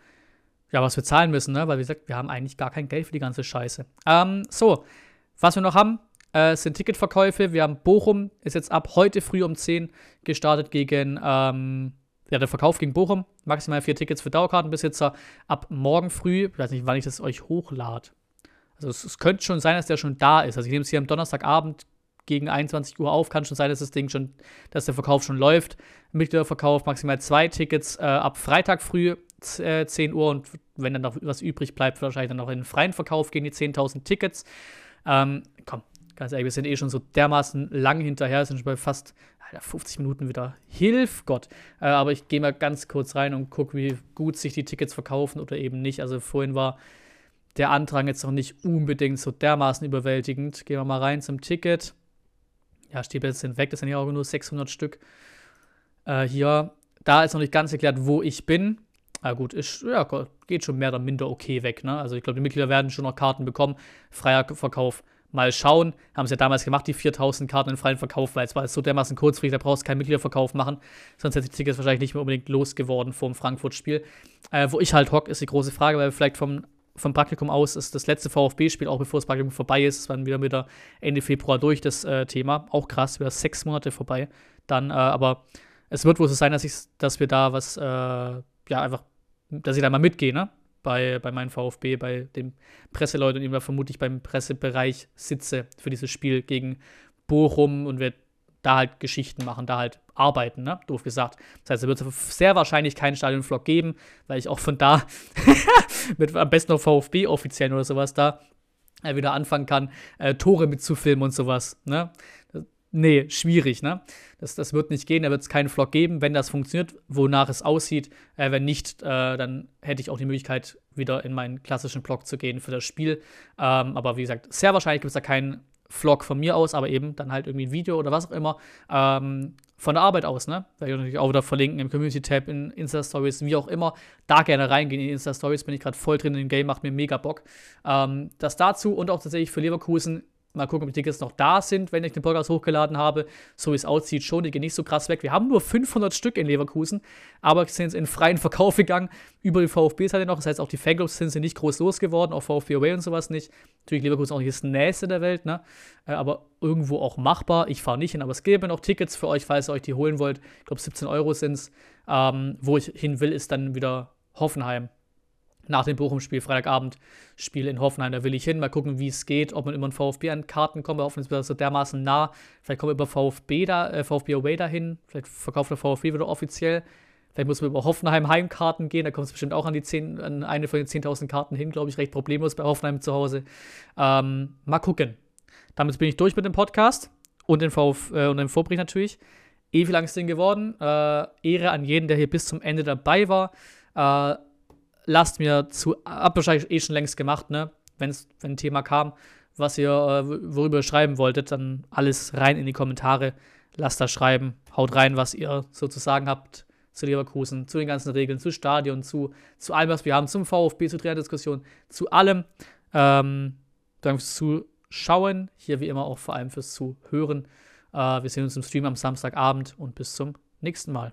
ja, was wir zahlen müssen, ne? Weil wie gesagt, wir haben eigentlich gar kein Geld für die ganze Scheiße. Ähm, so, was wir noch haben, äh, sind Ticketverkäufe. Wir haben Bochum, ist jetzt ab heute früh um 10 gestartet gegen, ähm, ja, der Verkauf gegen Bochum. Maximal vier Tickets für Dauerkartenbesitzer. Ab morgen früh, ich weiß nicht, wann ich das euch hochlade. Also es, es könnte schon sein, dass der schon da ist. Also ich nehme es hier am Donnerstagabend gegen 21 Uhr auf. Kann schon sein, dass das Ding schon, dass der Verkauf schon läuft. Mitgliederverkauf maximal zwei Tickets äh, ab Freitag früh äh, 10 Uhr und wenn dann noch was übrig bleibt, wahrscheinlich dann noch in den freien Verkauf gehen die 10.000 Tickets. Ähm, komm, ganz ehrlich, wir sind eh schon so dermaßen lang hinterher, sind schon bei fast Alter, 50 Minuten wieder. Hilf Gott. Äh, aber ich gehe mal ganz kurz rein und gucke, wie gut sich die Tickets verkaufen oder eben nicht. Also vorhin war der Andrang jetzt noch nicht unbedingt so dermaßen überwältigend. Gehen wir mal rein zum Ticket. Ja, Stehplätze sind weg, das sind ja auch nur 600 Stück. Äh, hier, da ist noch nicht ganz erklärt, wo ich bin. Ah, gut, ist, ja, geht schon mehr oder minder okay weg. Ne? Also ich glaube, die Mitglieder werden schon noch Karten bekommen. Freier Verkauf mal schauen. Haben sie ja damals gemacht, die 4000 Karten in freien Verkauf, weil es war so dermaßen kurzfristig, da brauchst du keinen Mitgliederverkauf machen. Sonst hätte die Tickets wahrscheinlich nicht mehr unbedingt losgeworden vom Frankfurt-Spiel. Äh, wo ich halt hock, ist die große Frage, weil vielleicht vom, vom Praktikum aus ist das letzte VfB-Spiel, auch bevor das Praktikum vorbei ist, es war wieder wieder Ende Februar durch, das äh, Thema. Auch krass, wieder sechs Monate vorbei. Dann, äh, aber es wird wohl so sein, dass, ich, dass wir da was, äh, ja, einfach, dass ich da mal mitgehe, ne? Bei, bei meinem VfB, bei den Presseleuten und ich vermutlich beim Pressebereich sitze für dieses Spiel gegen Bochum und werde da halt Geschichten machen, da halt arbeiten, ne? Doof gesagt. Das heißt, es wird sehr wahrscheinlich keinen Stadionvlog geben, weil ich auch von da mit am besten noch VfB-Offiziellen oder sowas da äh, wieder anfangen kann, äh, Tore mitzufilmen und sowas, ne? Nee, schwierig, ne? Das, das wird nicht gehen, da wird es keinen Vlog geben, wenn das funktioniert, wonach es aussieht. Äh, wenn nicht, äh, dann hätte ich auch die Möglichkeit, wieder in meinen klassischen Vlog zu gehen für das Spiel. Ähm, aber wie gesagt, sehr wahrscheinlich gibt es da keinen Vlog von mir aus, aber eben dann halt irgendwie ein Video oder was auch immer. Ähm, von der Arbeit aus, ne? Werde ich natürlich auch wieder verlinken im Community-Tab, in Insta-Stories, wie auch immer. Da gerne reingehen in Insta-Stories, bin ich gerade voll drin im Game, macht mir mega Bock. Ähm, das dazu und auch tatsächlich für Leverkusen Mal gucken, ob die Tickets noch da sind, wenn ich den Podcast hochgeladen habe. So wie es aussieht, schon. Die gehen nicht so krass weg. Wir haben nur 500 Stück in Leverkusen, aber sind in freien Verkauf gegangen. Über die VfB-Seite noch. Das heißt, auch die Fanclubs sind nicht groß losgeworden. Auch VfB Away und sowas nicht. Natürlich Leverkusen auch nicht das Nächste der Welt, ne? Äh, aber irgendwo auch machbar. Ich fahre nicht hin, aber es gäbe noch Tickets für euch, falls ihr euch die holen wollt. Ich glaube, 17 Euro sind es. Ähm, wo ich hin will, ist dann wieder Hoffenheim nach dem Bochum-Spiel, Freitagabend, Spiel in Hoffenheim. Da will ich hin, mal gucken, wie es geht, ob man immer ein VfB an Karten kommt. Hoffentlich ist so dermaßen nah. Vielleicht kommen wir über VfB da, äh, VfB Away dahin. Vielleicht verkauft der VfB wieder offiziell. Vielleicht muss man über Hoffenheim Heimkarten gehen. Da kommt es bestimmt auch an, die 10, an eine von den 10.000 Karten hin, glaube ich, recht problemlos bei Hoffenheim zu Hause. Ähm, mal gucken. Damit bin ich durch mit dem Podcast und dem, Vf, äh, und dem Vorbericht natürlich. Ewig lang ist Ding geworden. Äh, Ehre an jeden, der hier bis zum Ende dabei war. Äh, lasst mir zu, hab wahrscheinlich eh schon längst gemacht, ne? Wenn's, wenn ein Thema kam, was ihr, äh, worüber ihr schreiben wolltet, dann alles rein in die Kommentare. Lasst da schreiben, haut rein, was ihr sozusagen habt zu Leverkusen, zu den ganzen Regeln, zu Stadion, zu, zu allem, was wir haben, zum VfB, zur Trainerdiskussion, zu allem. Ähm, danke fürs Zuschauen, hier wie immer auch vor allem fürs Zuhören. Äh, wir sehen uns im Stream am Samstagabend und bis zum nächsten Mal.